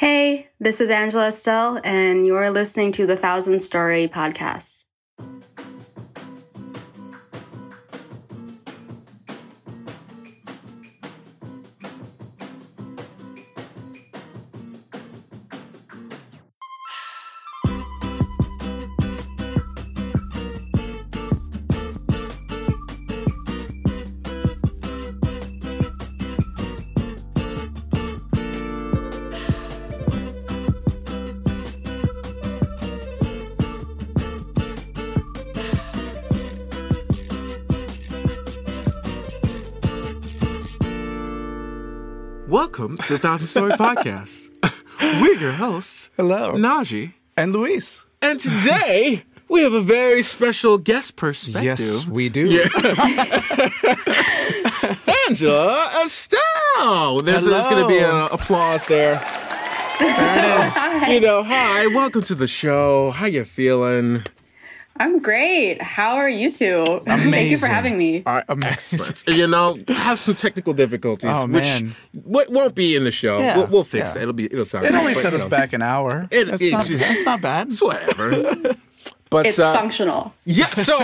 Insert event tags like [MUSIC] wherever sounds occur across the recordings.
Hey, this is Angela Estelle, and you're listening to the Thousand Story podcast. Welcome to the Thousand Story Podcast. [LAUGHS] We're your hosts, Hello. Najee, And Luis. and today we have a very special guest perspective. Yes, we do. [LAUGHS] Angela Estelle. There's, there's going to be an applause there. There it is. You know, hi, welcome to the show. How you feeling? I'm great. How are you two? [LAUGHS] Thank you for having me. All right, excellent. [LAUGHS] you know, have some technical difficulties, Oh, which man. w- won't be in the show. Yeah, We'll, we'll fix yeah. that. It'll be. It'll sound. It good, only but, set us know, back an hour. [LAUGHS] It- that's, it's not, just- that's not bad. It's whatever. But It's uh, functional. Yeah, so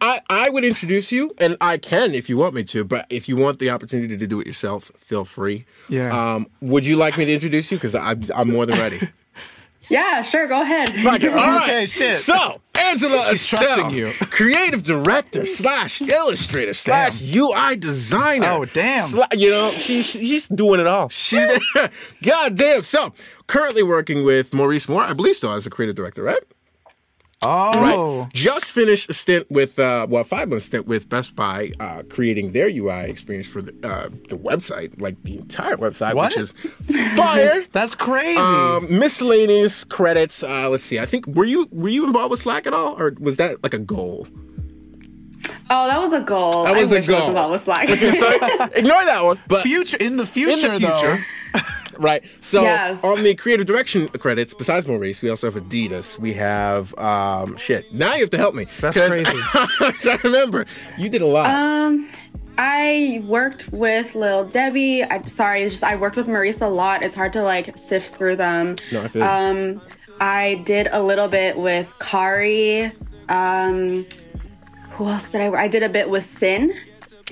I, I would introduce you, and I can if you want me to, but if you want the opportunity to do it yourself, feel free. Yeah. Um, would you like me to introduce you? Because I'm, I'm more than ready. Yeah, sure. Go ahead. Fuck it. All right. Okay, shit. So, Angela She's Estelle, trusting you. creative director slash illustrator slash UI designer. Oh, damn. Sla- you know, she's she's doing it all. She's [LAUGHS] God damn. So, currently working with Maurice Moore, I believe still as a creative director, right? Oh. Right. Just finished a stint with, uh, well, five month stint with Best Buy, uh, creating their UI experience for the uh, the website, like the entire website, What? which is fire. [LAUGHS] That's crazy. um, miscellaneous credits. Uh, let's see. I think were you were you involved with Slack at all, or was that like a goal? Oh, that was a goal. That was I a wish I was goal. involved with Slack. So ignore that one. But future in the future, in future, the future. [LAUGHS] Right. So Yes. on the creative direction credits, besides Maurice, we also have Adidas. We have um shit. Now you have to help me. That's crazy. [LAUGHS] I'm trying to remember. You did a lot. Um, I worked with Lil Debbie. I sorry, it's just I worked with Maurice a lot. It's hard to like sift through them. no, I feel. Um, I did a little bit with Kari. Um, who else did I? work? I did a bit with Sin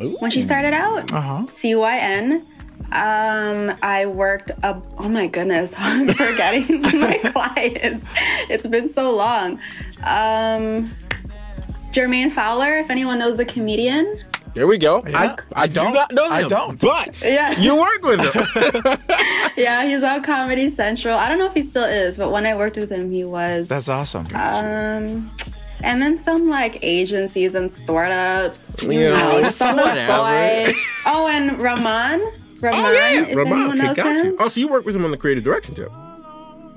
Ooh. when she started out. Uh-huh. C Y N. Um, I worked a oh my goodness, [LAUGHS] I'm forgetting [LAUGHS] my [LAUGHS] clients. It's been so long. Um, Jermaine Fowler, if anyone knows the comedian. There we go. Yeah. I, I, do don't. not know him. I don't. But Yeah. you work with him. Yeah, he's on Comedy Central. I don't know if he still is, but when I worked with him, he was. That's awesome. um, and then some like agencies and startups. You You know, know, just on the side. Oh, and Rahman. Rahman. oh yeah, if Ramon. anyone Okay, knows got him. you. Oh, so you work with him on the creative direction too?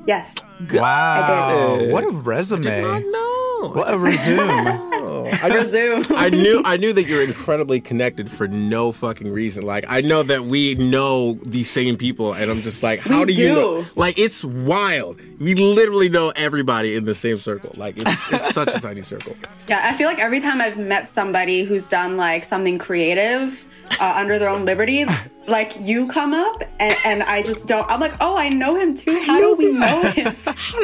Yes. wow. What a resume. know. What a resume. [LAUGHS] I just. I knew I knew that you're incredibly connected for no fucking reason. Like I know that we know these same people, and I'm just like, how We do, you know? Like it's wild. We literally know everybody in the same circle. Like it's, it's such a tiny circle. Yeah, I feel like every time I've met somebody who's done like something creative uh, under their own liberty, like you come up and, and I just don't. I'm like, oh, I know him too. How do we know [LAUGHS] him?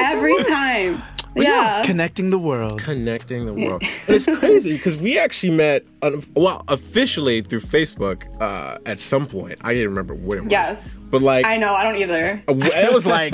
Every time. Yeah. Connecting the world. Connecting the world. And it's [LAUGHS] crazy because we actually met, uh, well, officially through Facebook uh, at some point. I didn't remember when it was. Yes. But like, I know. I don't either. [LAUGHS] it was like,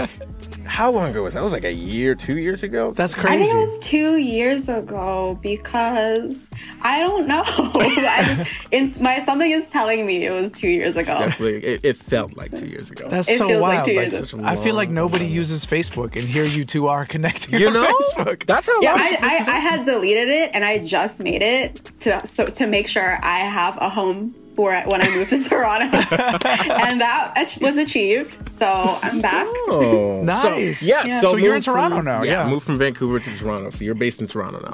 how long ago was that? That was like a year, two years ago? That's crazy. I crazy. think it was two years ago because I don't know. [LAUGHS] I just in, my something is telling me it was two years ago. Definitely. It, it felt like two years ago. That's It so feels like wild. two Like, years ago. I feel like nobody time. uses Facebook, and here you two are connecting. you on know? Facebook. That's how Yeah, I, people I. I had [LAUGHS] deleted it and I just made it to so to make sure I have a home for when I moved to [LAUGHS] Toronto, and that was achieved. So I'm back. Oh, Nice. So, yeah, Yeah. so, So you're in moved from- Toronto now, yeah. moved from Vancouver to Toronto. So you're based in Toronto now.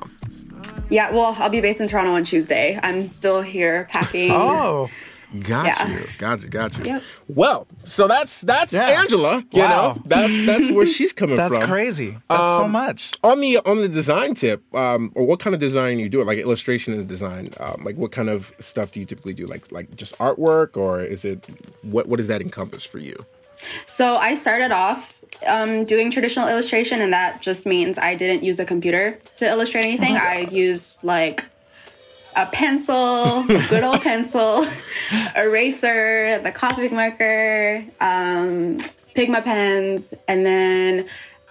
Yeah, well, I'll be based in Toronto on Tuesday. I'm still here packing. Oh, Got Yeah. you, got you, got you. Yep. Well, so that's that's Yeah. Angela. You Wow. know, that's that's where she's [LAUGHS] coming that's from. That's crazy. That's so Um, much. On the on the design tip, um, or what kind of design you do? It Like illustration and design. Um, like what kind of stuff do you typically do? Like like just artwork, or is it what what does that encompass for you? So I started off um, doing traditional illustration, and that just means I didn't use a computer to illustrate anything. I used like a pencil, good old pencil, [LAUGHS] eraser, the Copic marker, um, Pigma pens, and then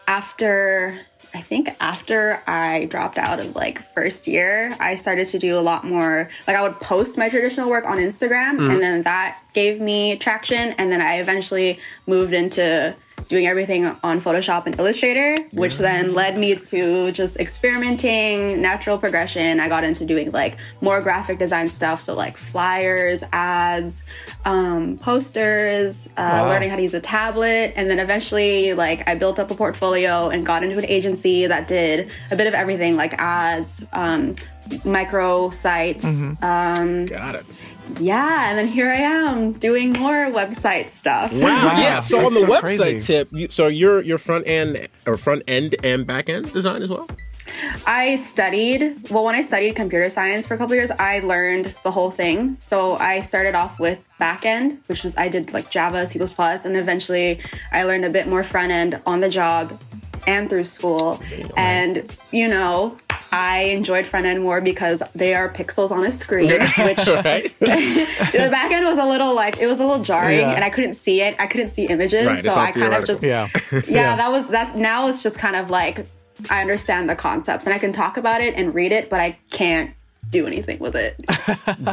after I think after I dropped out of like first year, I started to do a lot more. Like I would post my traditional work on Instagram, and then that gave me traction. And then I eventually moved into doing everything on Photoshop and Illustrator, which then led me to just experimenting, natural progression. I got into doing like more graphic design stuff, so like flyers, ads, um, posters, uh, Wow. learning how to use a tablet, and then eventually like I built up a portfolio and got into an agency that did a bit of everything, like ads, um, micro sites. Mm-hmm. Got it. Yeah, and then here I am doing more website stuff. Wow. Wow, Yeah. So on the so website crazy. tip, you, so you're your front end or front end and back end design as well. I studied, well, when I studied computer science for a couple years, I learned the whole thing. So I started off with back end, which was I did like Java, C, and eventually I learned a bit more front end on the job and through school. And, you know, I enjoyed front end more because they are pixels on a screen, which [LAUGHS] [LAUGHS] the back end was a little like it was a little jarring Yeah. and I couldn't see it. I couldn't see images. Right, so I kind of just theoretical. Yeah. [LAUGHS] yeah, that was that's now it's just kind of like I understand the concepts and I can talk about it and read it, but I can't do anything with it.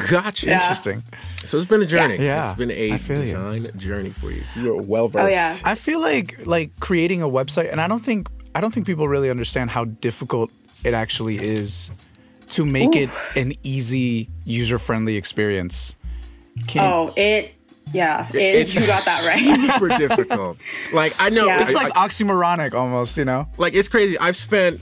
Gotcha. Interesting. So it's been a journey. Yeah. It's been a feel you. design journey for you. So you're well oh, versed. Oh yeah. I feel like like creating a website, and I don't think I don't think people really understand how difficult it actually is to make it an easy, user friendly experience. Can, Oh, it yeah, it, It's you got that [LAUGHS] right. super difficult. Like I know Yeah. It's I- like I- oxymoronic almost, you know? like it's crazy. I've spent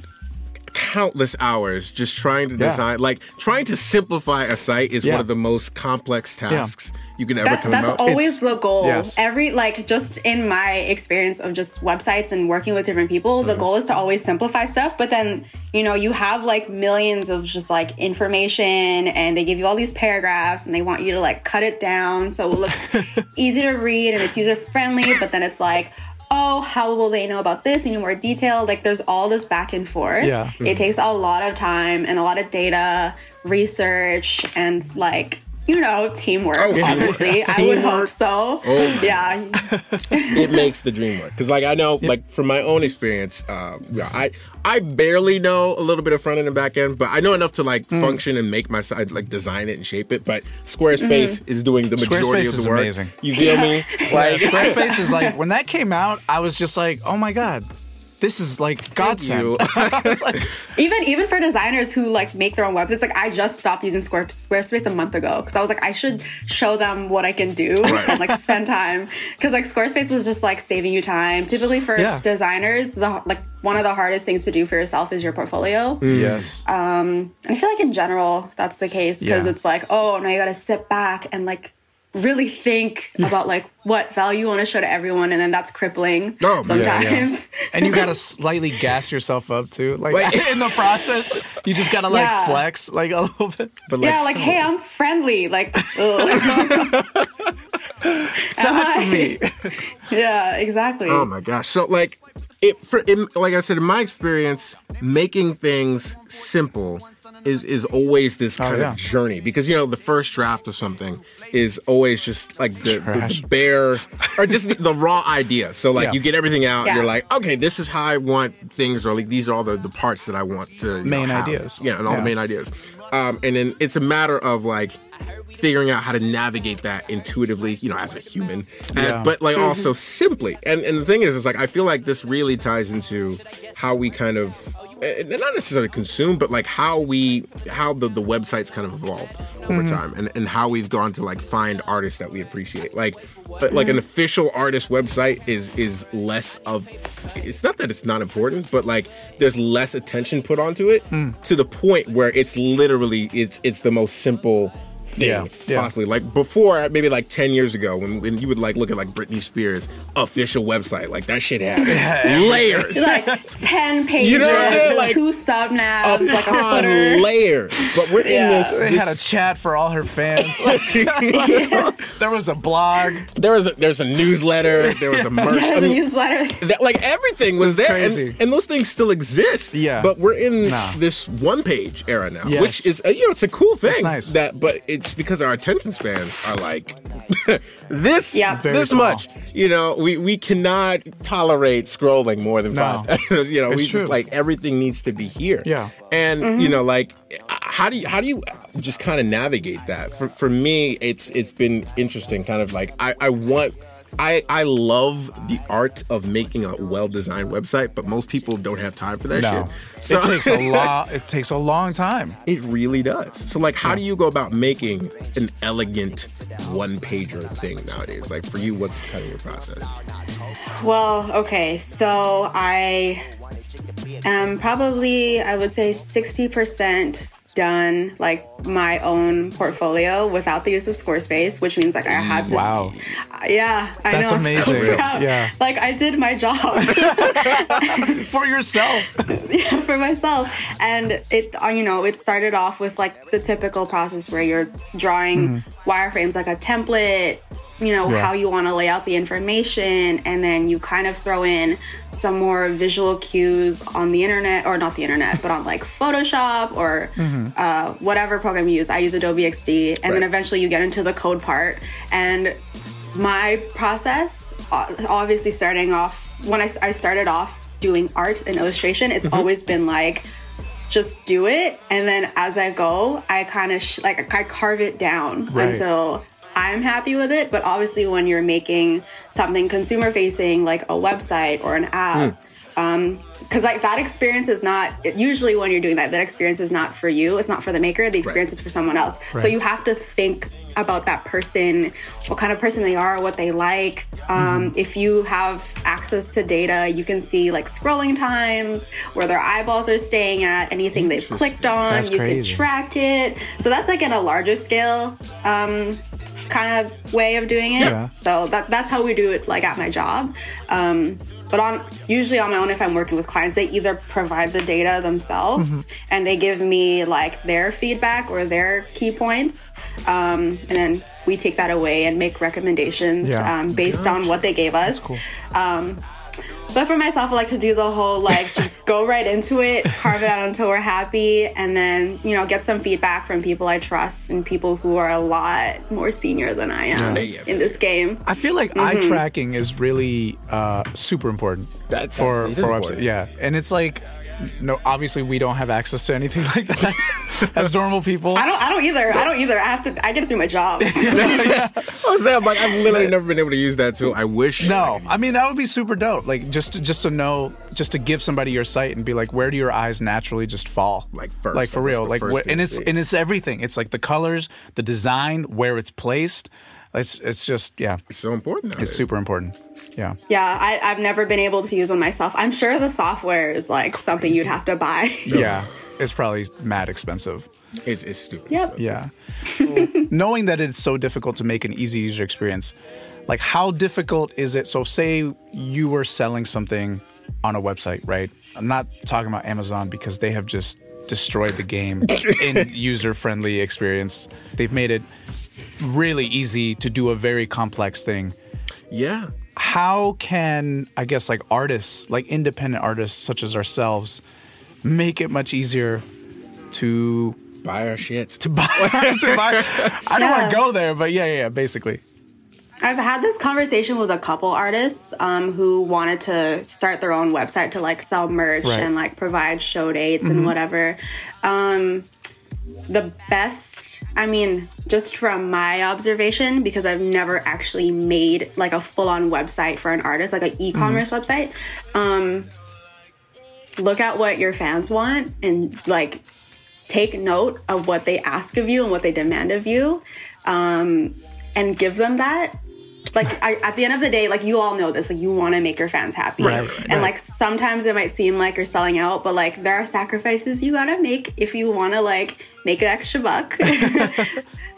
countless hours just trying to Yeah. design like trying to simplify a site is Yeah. one of the most complex tasks you can ever That's come that's about. always the goal. Yes. Every like just in my experience of just websites and working with different people, Mm-hmm. the goal is to always simplify stuff. But then you know you have like millions of just like information, and they give you all these paragraphs, and they want you to like cut it down so it looks [LAUGHS] easy to read and it's user friendly. But then it's like. Oh, how will they know about this? Any more detail? Like, there's all this back and forth. Yeah. It mm. takes a lot of time and a lot of data, research, and like, you know, teamwork, Oh, teamwork. obviously. [LAUGHS] I would hope so. Oh yeah. it makes the dream work because like i know like from my own experience uh yeah, i i barely know a little bit of front end and back end but i know enough to like Mm. function and make my side, like design it and shape it but squarespace is doing the majority of the is work amazing. you feel me [LAUGHS] like Squarespace is like when that came out, I was just like, oh my god, this is like godsend. [LAUGHS] like, [LAUGHS] Even even for designers who like make their own websites, like I just stopped using Square, Squarespace a month ago because I was like, I should show them what I can do [LAUGHS] and like spend time because like Squarespace was just like saving you time. Typically for Yeah. designers, the like one of the hardest things to do for yourself is your portfolio. Mm. yes. Um, and I feel like in general that's the case because Yeah. it's like, oh, now you got to sit back and like really think [LAUGHS] about like what value you want to show to everyone, and then that's crippling Oh, sometimes. yeah, yeah. [LAUGHS] and you gotta [LAUGHS] slightly gas yourself up too, like Like- in the process. You just gotta like Yeah. flex like a little bit. but Yeah, like, so- hey, I'm friendly. Like, ugh. Talk to me. yeah, exactly. Oh my gosh! So like, it for in, like I said in my experience, making things simple is is always this kind Oh, yeah. of journey because you know the first draft of something is always just like the, the, the bare or just the, the raw idea. So like Yeah. you get everything out, Yeah. you're like, okay, this is how I want things, or like these are all the, the parts that I want to you Main know, have. ideas. Yeah, and all the main ideas. Um, and then it's a matter of like figuring out how to navigate that intuitively, you know, as a human, as- Yeah. but like also simply. And and the thing is, is like I feel like this really ties into how we kind of not necessarily consume, but like how we how the the websites kind of evolved over mm-hmm. time, and and how we've gone to like find artists that we appreciate. Like but, like an official artist website is is less of. It's not that it's not important, but like there's less attention put onto it mm. to the point where it's literally it's it's the most simple thing Yeah, yeah. possibly. Like before, maybe like ten years ago, when, when you would like look at like Britney Spears official website, like that shit had [LAUGHS] layers. like [LAUGHS] 10 pages, You know what I'm saying? Like, two subnabs, like a upon footer. layers. But we're in this. They this had a chat for all her fans. [LAUGHS] there was a blog. there was a, there's a newsletter. There was a merch. There's I a mean, newsletter. that, like everything was there, and, crazy. and those things still exist. Yeah. but we're in Nah. this one page era now, Yes. which is uh, you know it's a cool thing. nice. That, but it's because our attention spans are like [LAUGHS] this Yeah. This small. much. You know, we we cannot tolerate scrolling more than No. five. [LAUGHS] you know, It's we true. just like everything needs to be here. Yeah. and Mm-hmm. you know, like how do you how do you just kind of navigate that? For for me, it's it's been interesting. Kind of like I I want. I, I love the art of making a well designed website, but most people don't have time for that No, shit. So it takes a lot. [LAUGHS] It takes a long time. it really does. So like how do you go about making an elegant one pager thing nowadays? Like for you, what's kind of your process? Well, okay, so I am probably, I would say 60% done like my own portfolio without the use of Squarespace, which means like I had to. Wow. Yeah, I That's know. So [LAUGHS] amazing. proud. Yeah. Like I did my job. [LAUGHS] For yourself. [LAUGHS] yeah, for myself. And it, uh, you know, it started off with like the typical process where you're drawing wireframes like a template, you know. Yeah. how you want to lay out the information. And then you kind of throw in some more visual cues on the internet, or not the internet, but on like Photoshop or Mm-hmm. uh, whatever program you use. I use Adobe XD. And then eventually you get into the code part. And my process, obviously starting off, when I, I started off doing art and illustration, it's always been like, just do it. And then as I go, I kind of sh- like, I carve it down Right. until I'm happy with it. But obviously, when you're making something consumer facing, like a website or an app, because like that experience is not usually when you're doing that that experience is not for you it's not for the maker the experience is for someone else. So you have to think about that person what kind of person they are what they like. Um, if you have access to data you can see like scrolling times where their eyeballs are staying at anything they've clicked on That's you crazy. can track it. So that's like in a larger scale um, kind of way of doing it Yeah. so that, that's how we do it like at my job um, but on usually on my own if i'm working with clients they either provide the data themselves Mm-hmm. and they give me like their feedback or their key points um, and then we take that away and make recommendations Yeah. um, based on what they gave us cool. um, but for myself, I like to do the whole like just [LAUGHS] go right into it, carve it out until we're happy, and then you know get some feedback from people I trust and people who are a lot more senior than I am Yeah. in this game. I feel like eye tracking is really uh, super important That- for that is for website. important. Yeah, and it's like, no, obviously we don't have access to anything [LAUGHS] like that as normal people. I don't. I don't either. I don't either. I have to. I get it through my job. [LAUGHS] I was saying, like I've literally never been able to use that tool. I wish. No, could- I mean that would be super dope. Like just to, just to know, just to give somebody your site and be like, where do your eyes naturally just fall? Like first, like for real, like what, and it's see? and it's everything. It's like the colors, the design, where it's placed. It's it's just yeah, It's so important. it's super important. Yeah. yeah, I, I've never been able to use one myself. I'm sure the software is like something you'd have to buy. Yeah, it's probably mad expensive. It's, it's stupid. Yep. Yeah. Knowing that it's so difficult to make an easy user experience, like how difficult is it? So, say you were selling something on a website, right? I'm not talking about Amazon because they have just destroyed the game [LAUGHS] in user friendly experience. They've made it really easy to do a very complex thing. Yeah. How can, I guess, like artists, like independent artists such as ourselves, make it much easier to Buy our shit. to buy. [LAUGHS] to buy. I don't want to go there, but yeah, yeah, yeah, basically. I've had this conversation with a couple artists um, who wanted to start their own website to like sell merch Right. and like provide show dates and whatever. Um, the best, I mean, just from my observation, because I've never actually made like a full on website for an artist, like an e commerce website. Um, look at what your fans want and like take note of what they ask of you and what they demand of you um, and give them that like I, at the end of the day, like you all know this, like you want to make your fans happy, Right, right, and right. like sometimes it might seem like you're selling out, but like there are sacrifices you gotta make if you want to like make an extra buck. [LAUGHS]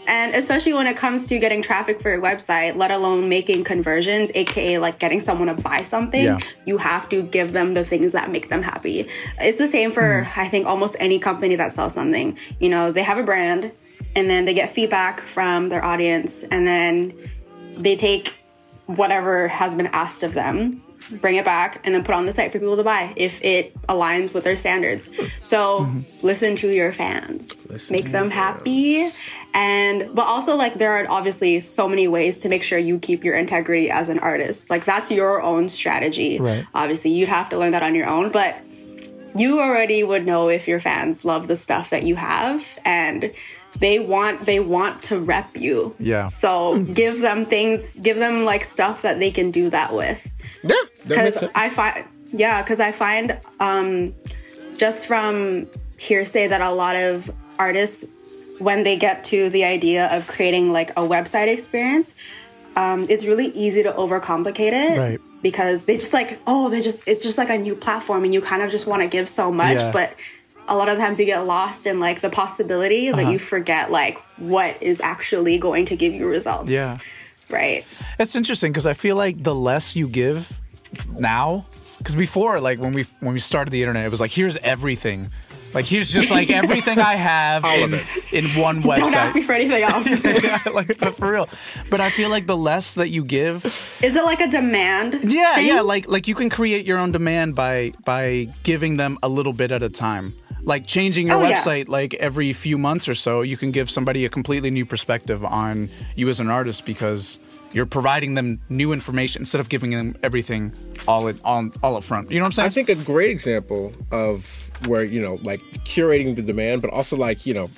And especially when it comes to getting traffic for your website, let alone making conversions, aka like getting someone to buy something, Yeah. you have to give them the things that make them happy. It's the same for, mm. I think, almost any company that sells something. You know, they have a brand and then they get feedback from their audience and then they take whatever has been asked of them, bring it back, and then put on the site for people to buy if it aligns with their standards. So listen to your fans, Listen make them happy, and but also like there are obviously so many ways to make sure you keep your integrity as an artist. Like that's your own strategy. Right. Obviously, you'd have to learn that on your own, but you already would know if your fans love the stuff that you have and they want they want to rep you. Yeah. So give them things, give them like stuff that they can do that with. Yeah, Because. I find, yeah, because I find um, just from hearsay that a lot of artists, when they get to the idea of creating like a website experience, um, it's really easy to overcomplicate it. Right. Because they just like, oh, they just, it's just like a new platform and you kind of just want to give so much. Yeah. But a lot of times you get lost in like the possibility, but Uh-huh. you forget like what is actually going to give you results. Yeah. Right. It's interesting because I feel like the less you give now, because before, like when we when we started the internet, it was like here's everything, like here's just like [LAUGHS] everything I have in, of in one Don't ask me for anything else. [LAUGHS] Yeah, like but for real. But I feel like the less that you give, Is it like a demand? yeah, thing? yeah, like like you can create your own demand by by giving them a little bit at a time. Like changing your Oh, yeah. website like every few months or so, you can give somebody a completely new perspective on you as an artist because you're providing them new information instead of giving them everything all at all, all up front. You know what I'm saying? I think a great example of where you know, like curating the demand, but also like you know,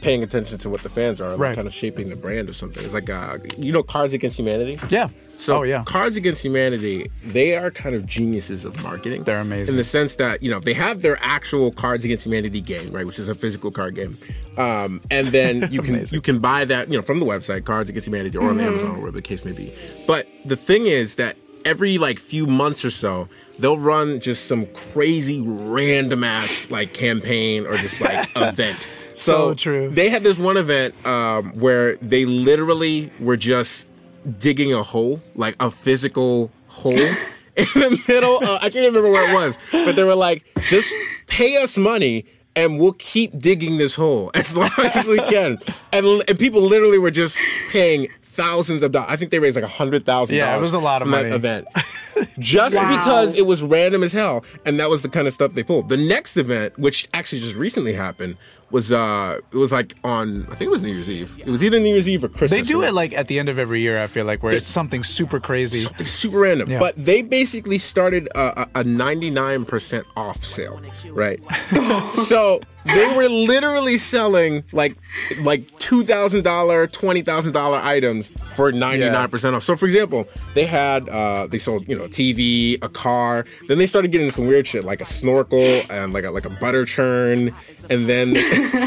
paying attention to what the fans are, like Right. kind of shaping the brand or something. It's like uh, you know, Cards Against Humanity. yeah. So oh yeah. Cards Against Humanity, they are kind of geniuses of marketing. They're amazing. In the sense that, you know, they have their actual Cards Against Humanity game, right, which is a physical card game. Um, and then [LAUGHS] you can you can buy that, you know, from the website, Cards Against Humanity or on Amazon or whatever the case may be. But the thing is that every like few months or so, they'll run just some crazy random ass like campaign or just like [LAUGHS] event. So true. They had this one event um, where they literally were just digging a hole, like a physical hole [LAUGHS] in the middle. Of, I can't even remember where it was, but they were like, just pay us money and we'll keep digging this hole as [LAUGHS] long as we can. And, and people literally were just paying thousands of dollars. I think they raised like a hundred thousand. Yeah, it was a lot of money. That event. [LAUGHS] Just Wow. because it was random as hell, and that was the kind of stuff they pulled. The next event, which actually just recently happened, was uh, it was like on I think it was New Year's Eve. It was either New Year's Eve or Christmas. They do or- it like at the end of every year. I feel like where it's something super crazy. Something super random. Yeah. But they basically started a, a, a 99% off sale, right? [LAUGHS] so they were literally selling like like $2,000, $20,000 items for 99% off. So for example, they had uh they sold, you know, a TV, a car, then they started getting some weird shit like a snorkel and like a like a butter churn and then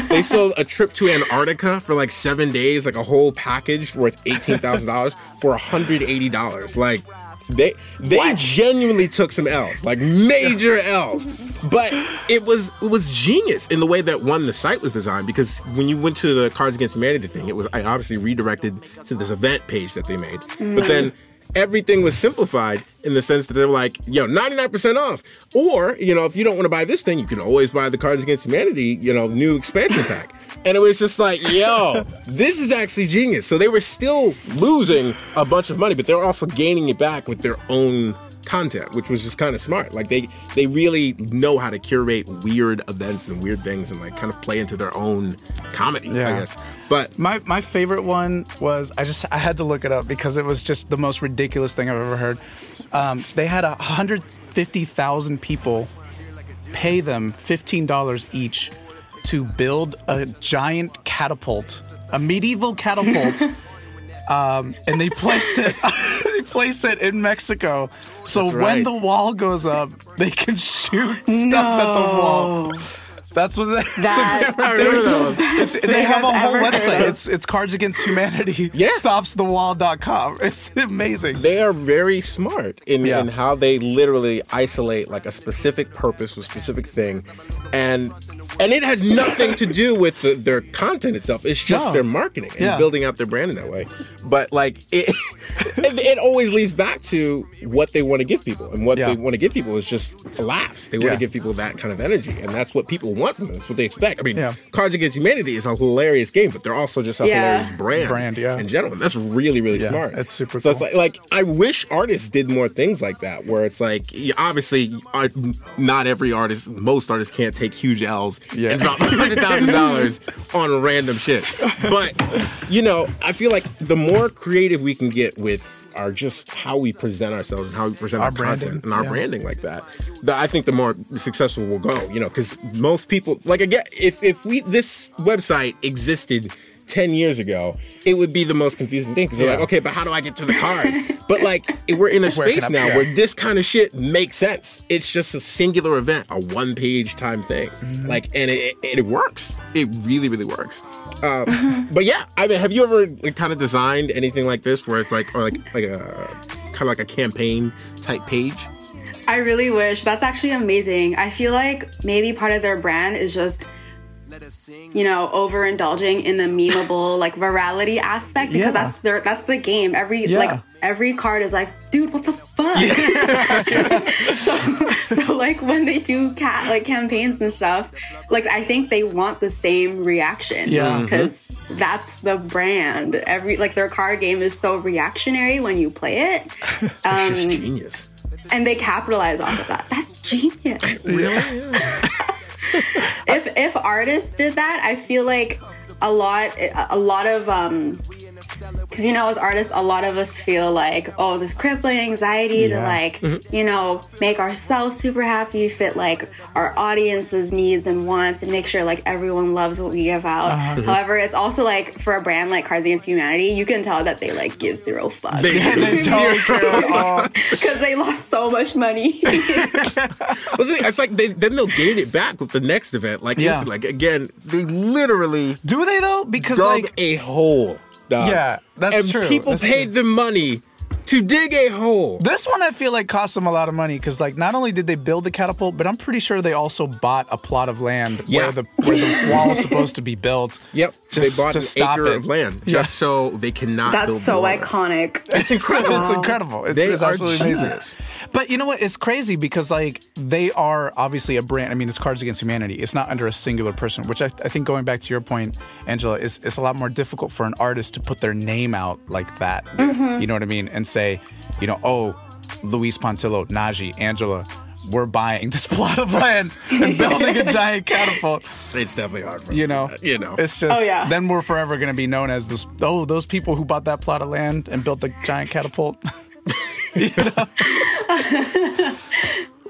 they [LAUGHS] sold a trip to Antarctica for like 7 days, like a whole package worth $18,000 for $180. Like they they genuinely took some L's, like major [LAUGHS] L's. But it was it was genius in the way that one the site was designed because when you went to the Cards Against Humanity thing, it was I obviously redirected to this event page that they made. But mm. then everything was simplified in the sense that they were like, yo, 99% off. Or, you know, if you don't want to buy this thing, you can always buy the Cards Against Humanity, you know, new expansion [LAUGHS] pack. And it was just like, yo, [LAUGHS] this is actually genius. So they were still losing a bunch of money, but they were also gaining it back with their own content, which was just kind of smart. Like they they really know how to curate weird events and weird things and like kind of play into their own comedy, I Yeah. guess. But My my favorite one was I just I had to look it up because it was just the most ridiculous thing I've ever heard. Um, they had a hundred fifty thousand people pay them fifteen dollars each to build a giant catapult, a medieval catapult, [LAUGHS] um, and they placed it [LAUGHS] they placed it in Mexico. So That's when the wall goes up, they can shoot stuff at the wall. That's what they, That [LAUGHS] that's what they were doing. that. It's- they have a I've whole website. It's it's Cards Against Humanity. [LAUGHS] Yeah. Stopsthewall.com. It's amazing. they are very smart in, Yeah. in how they literally isolate like a specific purpose, a specific thing, and and it has nothing to do with the, their content itself. It's just No. their marketing and Yeah. building out their brand in that way. But like it, [LAUGHS] it, it always leads back to what they want to give people, and what Yeah. they want to give people is just laughs. They want Yeah. to give people that kind of energy, and that's what people want from them. That's what they expect. I mean, Yeah. Cards Against Humanity is a hilarious game, but they're also just a Yeah. hilarious brand, Brand, yeah. in general. And that's really, really Yeah, smart. it's super smart. So it's like, like I wish artists did more things like that, where it's like y- obviously uh, not every artist, most artists can't take huge L's Yeah. and drop hundred thousand dollars on random shit. But you know, I feel like the more creative we can get with our just how we present ourselves and how we present Our our, content and our yeah. branding like that, the, I think the more successful we'll go. You know, because most people like again, if if we this website existed. 10 years ago, it would be the most confusing thing because they're like, okay, but how do I get to the [LAUGHS] cards? but like, we're in a space I- now yeah. where this kind of shit makes sense. It's just a singular event, a one page time thing. Mm-hmm. Like, and it, it, it works. It really, really works. Um, [LAUGHS] but yeah, I mean, have you ever like, kind of designed anything like this where it's like, or like, like a kind of like a campaign type page? I really wish. That's actually amazing. I feel like maybe part of their brand is just you know, overindulging in the memeable [LAUGHS] like virality aspect because Yeah. that's their that's the game. Every Yeah. like every card is like, dude, what the fuck? [LAUGHS] so, so like when they do cat like campaigns and stuff, like I think they want the same reaction. Yeah. Because that's the brand. Every like their card game is so reactionary when you play it. [LAUGHS] It's Um, just genius. and they capitalize off of that. That's genius. If if artists did that, I feel like a lot a lot of um because you know as artists a lot of us feel like oh this crippling anxiety to Yeah. like mm-hmm. you know make ourselves super happy fit like our audience's needs and wants and make sure like everyone loves what we give out uh-huh. mm-hmm. however it's also like for a brand like Cards Against Humanity you can tell that they like give zero fucks They- [LAUGHS] They don't care at all. [LAUGHS] because they lost so much money [LAUGHS] Well, the thing- it's like they, then they'll gain it back with the next event. Like, Yeah. like again, they literally Do they though? Because like a hole. Dog. Yeah, that's and true. people That's paid true. them money to dig a hole. This one I feel like cost them a lot of money because like not only did they build the catapult, but I'm pretty sure they also bought a plot of land Yeah. where the where the [LAUGHS] wall is supposed to be built. Yep, Just they bought to an stop acre it. of land Yeah. just so they cannot. that's build so more. iconic [LAUGHS] It's incredible. it's incredible. It's, They it's are absolutely amazing. But you know what? It's crazy because like they are obviously a brand. I mean, it's Cards Against Humanity. It's not under a singular person, which I, I think going back to your point, Angela, is it's a lot more difficult for an artist to put their name out like that. Mm-hmm. You know what I mean? And say, you know, oh, Luis Pontillo, Najee, Angela. We're buying this [LAUGHS] plot of land and [LAUGHS] building a giant catapult. It's definitely hard for You know, that, you know. It's just Oh, yeah. then we're forever going to be known as this. Oh, those people who bought that plot of land and built the giant catapult. And [LAUGHS]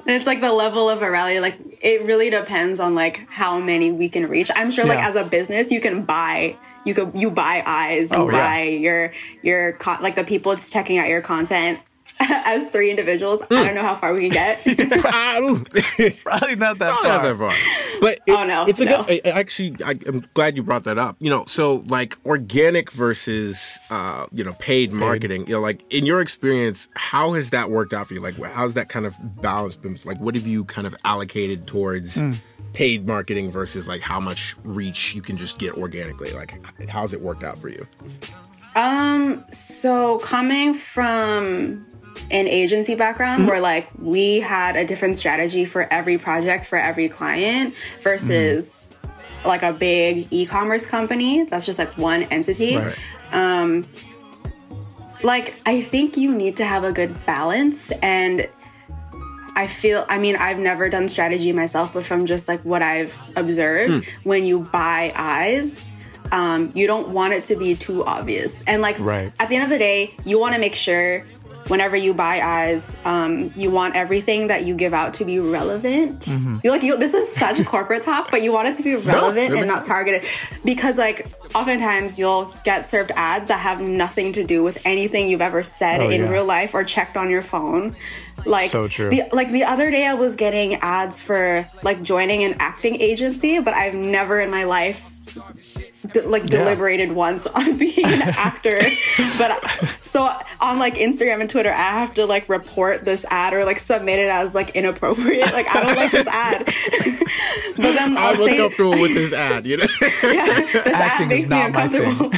it's like the level of a rally. like it really depends on like how many we can reach. I'm sure like as a business you can buy you could you buy eyes, you Oh, yeah. buy your your con- like the people just checking out your content [LAUGHS] as three individuals. I don't know how far we can get. [LAUGHS] [LAUGHS] Probably not that Probably far. not that far. But it- Oh, no, it's a no. good. I, I actually, I, I'm glad you brought that up. You know, so like organic versus uh, you know paid marketing. You know, like in your experience, how has that worked out for you? Like, how's that kind of balance been? Like, what have you kind of allocated towards? Hmm. Paid marketing versus like how much reach you can just get organically. Like, how's it worked out for you? Um, so coming from an agency background mm-hmm. where like we had a different strategy for every project for every client versus mm-hmm. like a big e-commerce company that's just like one entity. Right. Um, like I think you need to have a good balance and I feel I mean I've never done strategy myself but from just like what I've observed when you buy eyes um, you don't want it to be too obvious and like Right. at the end of the day you want to make sure whenever you buy eyes, um, you want everything that you give out to be relevant. You're like you. This is such [LAUGHS] corporate talk, but you want it to be relevant that and not targeted because like oftentimes you'll get served ads that have nothing to do with anything you've ever said Oh, in yeah. real life or checked on your phone. Like So true. The, like the other day I was getting ads for like joining an acting agency, but I've never in my life d- like Yeah. deliberated once [LAUGHS] on being an [LAUGHS] actor. but so on like Instagram and Twitter, I have to like report this ad or like submit it as like inappropriate. Like I don't like this ad. [LAUGHS] but then I'll I'm say uncomfortable with this ad. You know. yeah, this ad Acting is makes me not my uncomfortable.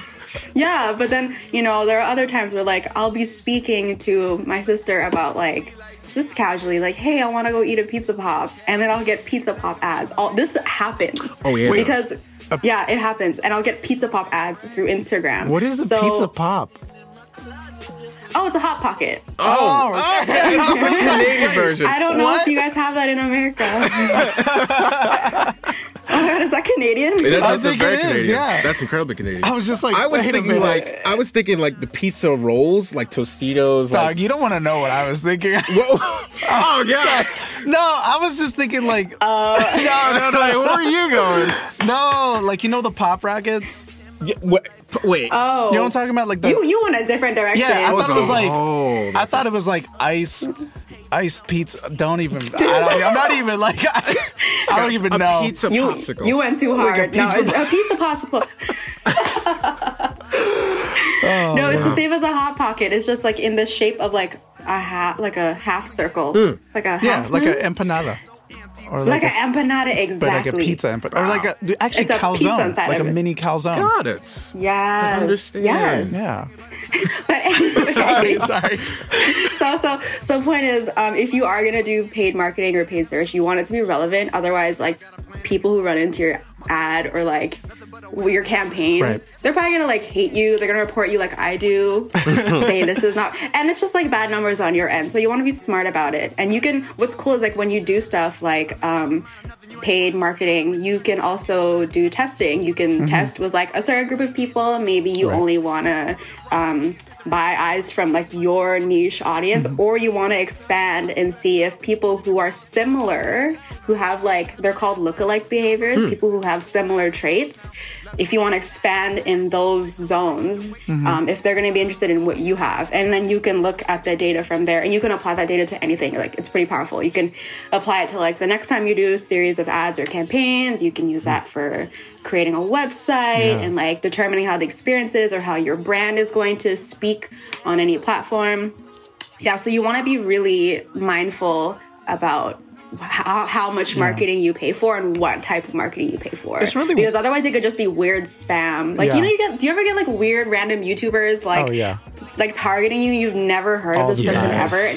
yeah, but then you know there are other times where like I'll be speaking to my sister about like just casually like, hey, I want to go eat a pizza pop, and then I'll get pizza pop ads. All this happens. Oh, yeah. Wait. Because. [LAUGHS] Yeah, it happens, and I'll get pizza pop ads through Instagram. What is a So- pizza pop? Oh, it's a hot pocket. Oh, oh okay. [LAUGHS] the Canadian version. I don't know What? if you guys have that in America. [LAUGHS] oh my god, is that Canadian? That- I that's think very it is, Canadian. yeah. That's incredibly Canadian. I was just like, I was wait thinking minute. like I was thinking like the pizza rolls, like Totino's. Dog, Like, you don't want to know what I was thinking. [LAUGHS] oh yeah. [LAUGHS] no, I was just thinking like, Uh, [LAUGHS] no, no, no. Like, where are you going? No, like you know the pop rackets. Yeah, wait, wait. oh, You know what I'm talking about? Like the you you went a different direction. Yeah, I thought it was like Oh, I thought it was like ice, ice pizza. Don't even. I don't, I'm not even like. I, [LAUGHS] I don't even a know. pizza you popsicle. you went too Like a hard. no, pizza it's a pizza popsicle. [LAUGHS] no, it's the same as a hot pocket. It's just like in the shape of like a half, like a half circle, like a Hmm. Yeah, half like an empanada, or like like, an empanada, exactly. but like a pizza empanada, or like a actually It's a pizza calzone, inside like a of it. mini calzone. Got it. Yes, understand. yes. Yeah. [LAUGHS] But anyway, Sorry, sorry. so so so point is um, if you are gonna do paid marketing or paid search you want it to be relevant otherwise like people who run into your ad or like your campaign Right. they're probably gonna like hate you. They're gonna report you like i do [LAUGHS] saying this is not and it's just like bad numbers on your end. So you want to be smart about it. And you can what's cool is like when you do stuff like um, paid marketing you can also do testing. You can test with like a certain group of people. Maybe you Right. only want to um, buy eyes from like your niche audience mm-hmm. or you want to expand and see if people who are similar who have like they're called lookalike behaviors mm. people who have similar traits if you want to expand in those zones mm-hmm. um, if they're going to be interested in what you have. And then you can look at the data from there and you can apply that data to anything. Like it's pretty powerful. You can apply it to like the next time you do a series of ads or campaigns you can use mm. that for creating a website Yeah. and like determining how the experience is or how your brand is going to speak on any platform. Yeah, so you want to be really mindful about how, how much marketing you pay for and what type of marketing you pay for. It's really- because otherwise it could just be weird spam. Like Yeah. you know, you get do you ever get like weird random YouTubers like Oh, yeah. like targeting you? You've never heard All of this the person time. ever.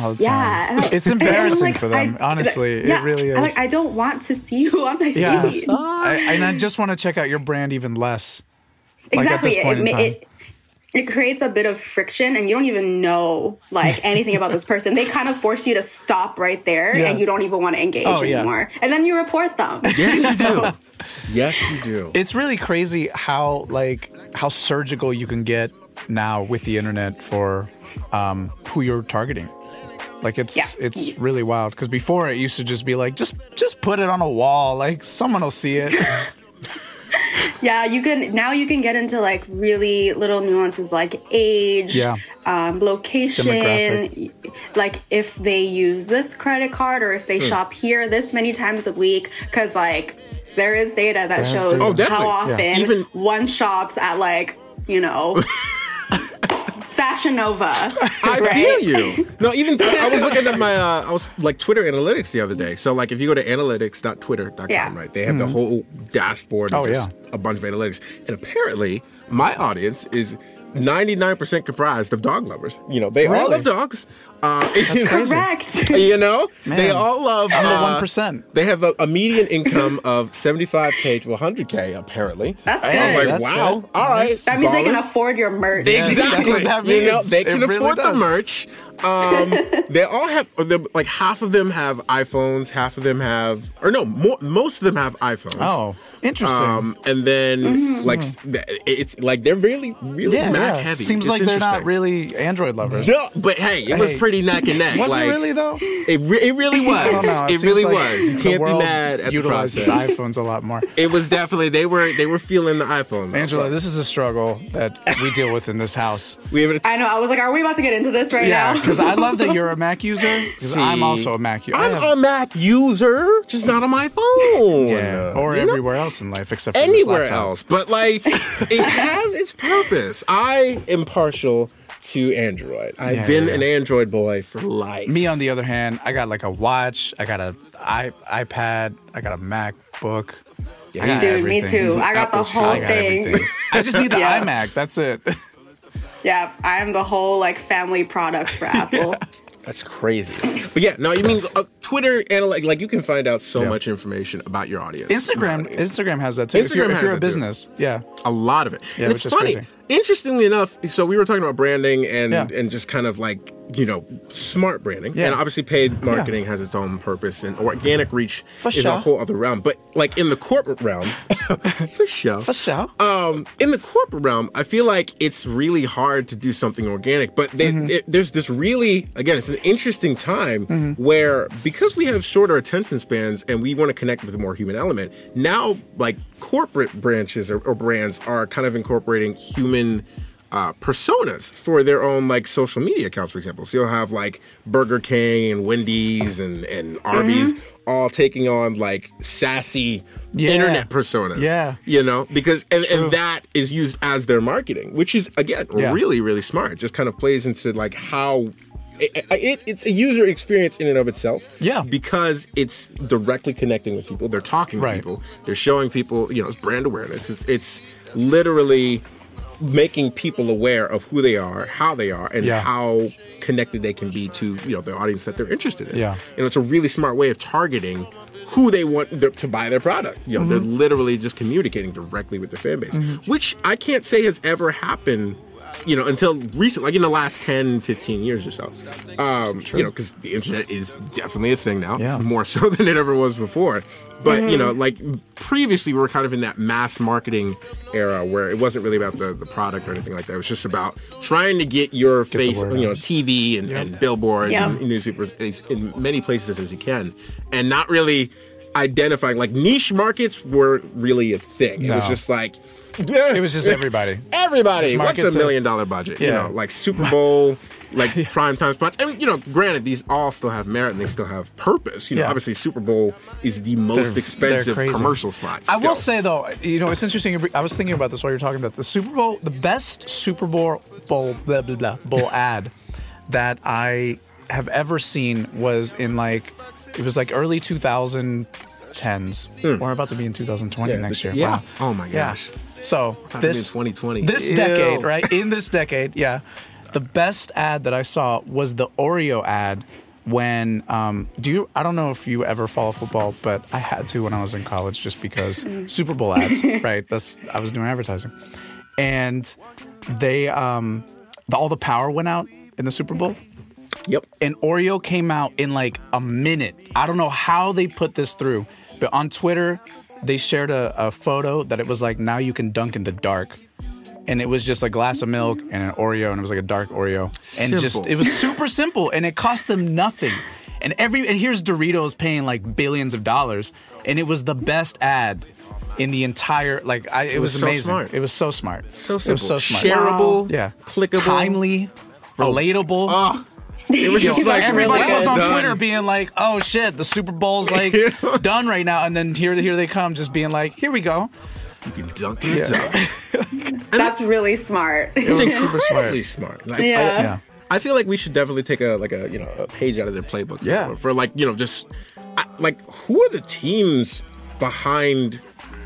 All the Yeah, time. [LAUGHS] and It's embarrassing like, for them. I- honestly, it really is. I, like I don't want to see you on my yeah, feed. I, and I just want to check out your brand even less. Like, at exactly this point it, in ma- time. it it creates a bit of friction and you don't even know like [LAUGHS] anything about this person they kind of force you to stop right there Yeah. and you don't even want to engage Oh, yeah. anymore and then you report them Yes, you do. [LAUGHS] yes, you do. it's really crazy how like how surgical you can get now with the internet for um, who you're targeting. Like it's Yeah. it's really wild because before it used to just be like just just put it on a wall like someone will see it. [LAUGHS] [LAUGHS] yeah you can now you can get into like really little nuances like age Yeah. um, location like if they use this credit card or if they shop here this many times a week because like there is data that is shows data. Oh, definitely. how Yeah. often Even- one shops at like you know [LAUGHS] Fashion Nova. I right? feel you. No, even I was looking at my [LAUGHS] uh, I was like Twitter analytics the other day. So like if you go to analytics.twitter.com, Yeah. right, they have the whole dashboard of Oh, just yeah. a bunch of analytics. And apparently my audience is 99% comprised of dog lovers. You know, they all love dogs. Uh, [LAUGHS] you know. Correct. [LAUGHS] You know, they all love. I'm the uh, 1%. They have a, a median income of 75k to 100k. Apparently, That's I was like, good. That's wow, good. all right. That means they can afford your merch. Exactly. That's what that You know, means. they It can really afford the merch. Um, they all have they're- like half of them have iPhones, half of them have, or no, more, most of them have iPhones. Oh, interesting. Um, and then like s- th- it's like they're really, really yeah, Mac yeah. heavy. Seems It's like they're not really Android lovers. No, but hey, it was Hey. pretty neck and neck. Was like, it really though? It, re- it really was. [LAUGHS] I don't know. It seems really like was. You can't be mad at the utilizes process. iPhones a lot more. It was definitely they were they were feeling the iPhone. though. Angela, this is a struggle that we deal with in this house. we have a I know. I was like, are we about to get into this right Yeah, now? Because I love that you're a [LAUGHS] Mac user. Because I'm also a Mac user. I I'm a Mac user, just not on my phone. yeah, or You know? everywhere else in life except for anywhere laptop. else. But like, [LAUGHS] it has its purpose. I am partial to Android. I've Yeah, been yeah, an. Android boy for life. Me, on the other hand, I got like a watch, I got a i iPad, I got a MacBook. I got Dude, me too. I got the whole I got thing. I just need the [LAUGHS] Yeah. iMac. That's it. Yeah, I am the whole like family product for [LAUGHS] Apple. That's crazy. But yeah, no, you mean uh, Twitter and like, like you can find out so Yeah. much information about your audience. Instagram. Instagram has that too. if you're, Instagram if has you're a that too. business, yeah. a lot of it. Yeah, and it's funny. crazy. Interestingly enough, so we were talking about branding and Yeah. and just kind of like you know smart branding, Yeah. and obviously paid marketing has its own purpose, and organic reach For is sure. a whole other realm. But like in the corporate realm, [LAUGHS] for sure, For sure. um, in the corporate realm, I feel like it's really hard to do something organic. But they, Mm-hmm. it- there's this really, again, it's an interesting time Mm-hmm. where because we have shorter attention spans and we want to connect with a more human element, now like corporate branches or, or brands are kind of incorporating human. Uh, personas for their own like social media accounts, for example. So you'll have like Burger King and Wendy's and and Arby's all taking on like sassy Yeah. internet personas. Yeah. You know, because and, and that is used as their marketing, which is again Yeah. really really smart. Just kind of plays into like how it, it, it's a user experience in and of itself. Yeah. because it's directly connecting with people. They're talking Right. to people. They're showing people. You know, it's brand awareness. It's it's literally making people aware of who they are, how they are, and Yeah. how connected they can be to you know the audience that they're interested in. Yeah. and it's a really smart way of targeting who they want to buy their product. You know, Mm-hmm. they're literally just communicating directly with the fan base, which I can't say has ever happened. You know, until recent, like in the last 10, 15 years or so. Um, you know, because the internet is definitely a thing now, Yeah. more so [LAUGHS] than it ever was before. But you know, like previously, we were kind of in that mass marketing era where it wasn't really about the, the product or anything like that. It was just about trying to get your the face, word you know, out. TV and, and billboards Yeah. and newspapers as- in many places as you can, and not really identifying like niche markets weren't really a thing. It was just like It was just everybody. everybody. What's a million dollar budget? You know, like Super Bowl. Like prime time spots, and you know, granted, these all still have merit and they still have purpose. You know, Yeah. obviously, Super Bowl is the most They're- they're expensive commercial slot. I will say though, you know, it's interesting. I was thinking about this while you're talking about the Super Bowl. The best Super Bowl bowl blah blah blah bowl [LAUGHS] ad that I have ever seen was in like it was like early 2010s. We're about to be in 2020 Hmm. Yeah, next year. yeah. Wow. Oh my Yeah. Gosh. So About to this 2020. this Ew. decade, right? In this [LAUGHS] decade, yeah. The best ad that I saw was the Oreo ad when um do you I don't know if you ever follow football, but I had to when I was in college just because [LAUGHS] Super Bowl ads, [LAUGHS] right? That's I was doing advertising. And they um the, all the power went out in the Super Bowl Yep. and Oreo came out in like a minute. I don't know how they put this through, but on Twitter, they shared a, a photo that it was like now you can dunk in the dark. And it was just a glass of milk and an Oreo, and it was like a dark Oreo. And just it was super simple and it cost them nothing. And every and here's Doritos paying like billions of dollars, and it was the best ad in the entire like I, it, was, was so amazing. smart. It was so smart. So It simple. was so smart. Shareable. Yeah. Clickable. Timely, oh. relatable. Oh, it was [LAUGHS] just like Everybody really was on done. Twitter being like, "Oh shit, the Super Bowl's [LAUGHS] like done right now," and then here, here they come, just being like, "Here we go." You can dunk in the dark. That's really smart. It was super smart. Incredibly smart. Like, Yeah. I, Yeah. I feel like we should definitely take a like a you know a page out of their playbook. Yeah. For, for, like you know just I, like who are the teams behind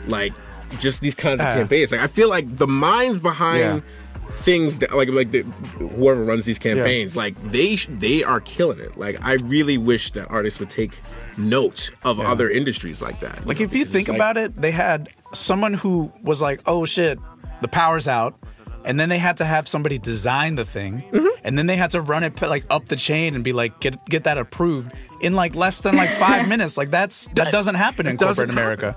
like just these kinds of Uh. campaigns? Like I feel like the minds behind. Yeah. Things that like like the, whoever runs these campaigns, like they they are killing it. Like I really wish that artists would take note of other industries like that. Like if you think about it, they had someone who was like, "Oh shit, the power's out." and then they had to have somebody design the thing, mm-hmm. and then they had to run it like up the chain and be like get get that approved in like less than like five [LAUGHS] minutes. Like that's that doesn't happen in corporate America.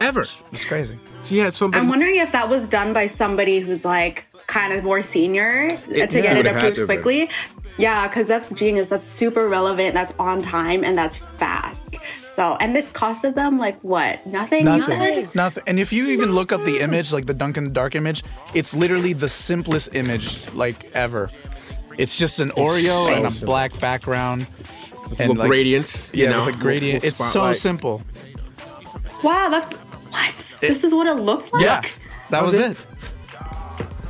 Ever. It's crazy. So you had somebody. I'm wondering if that was done by somebody who's like kind of more senior to yeah, get it would've approved to been. quickly. Yeah, because that's genius. That's super relevant. That's on time and that's fast. So, and it costed them like what? Nothing. you Nothing. Nothing. And if you even look up the image, like the Dunkin' Dark image, it's literally the simplest image like ever. It's just an Oreo so and a simple. black background. little like- gradients. You Yeah, know, with a gradient. It's so simple. Wow, that's what? this is what it looked like. Yeah, that was was it.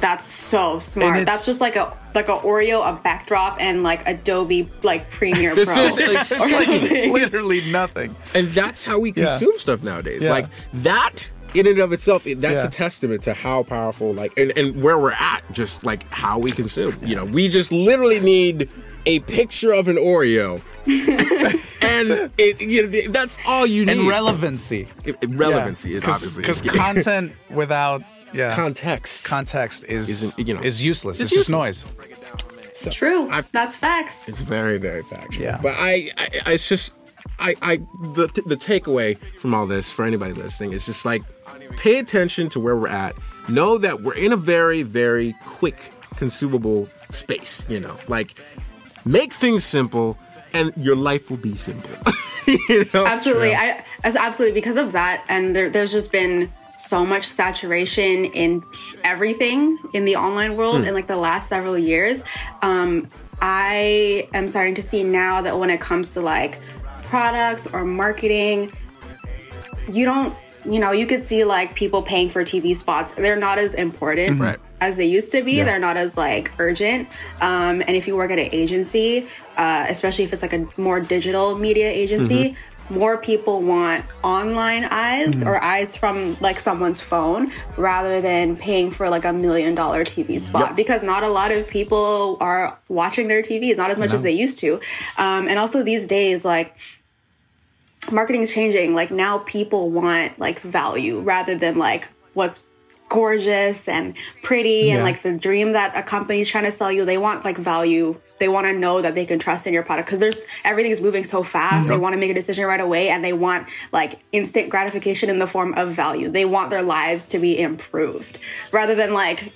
That's so smart. That's just like a like a Oreo, a backdrop, and like Adobe like Premiere This Pro. is it's like. [LAUGHS] Literally nothing. and that's how we Yeah. consume stuff nowadays. Yeah. Like that in and of itself, that's Yeah. a testament to how powerful, like, and, and where we're at, just like how we consume. You know, we just literally need a picture of an Oreo, [LAUGHS] and it, you know, that's all you need. And relevancy. It- it- relevancy is obviously because content without yeah context. context is Isn't- you know, is useless. it's It's, just useless. noise. True. I- That's facts. It's very, very factual. Yeah. But I, I, I it's just, I, I, the, the takeaway from all this for anybody listening is just like, pay attention to where we're at. Know that we're in a very, very quick, consumable space. You know, like, make things simple, and your life will be simple. [LAUGHS] you know. Absolutely. I as absolutely because of that, and there, there's just been so much saturation in everything in the online world in like the last several years. Um, I am starting to see now that when it comes to like products or marketing, you don't you know you could see like people paying for tv spots they're not as important Right. as they used to be Yeah. they're not as like urgent um, and if you work at an agency uh, especially if it's like a more digital media agency more people want online eyes or eyes from like someone's phone rather than paying for like a million dollar tv spot Yep. because not a lot of people are watching their tvs not as much as they used to um, and also these days like marketing is changing. Like now people want like value rather than like what's gorgeous and pretty and like the dream that a company's trying to sell you. They want like value. They want to know that they can trust in your product because there's everything is moving so fast. They want to make a decision right away and they want like instant gratification in the form of value. They want their lives to be improved rather than like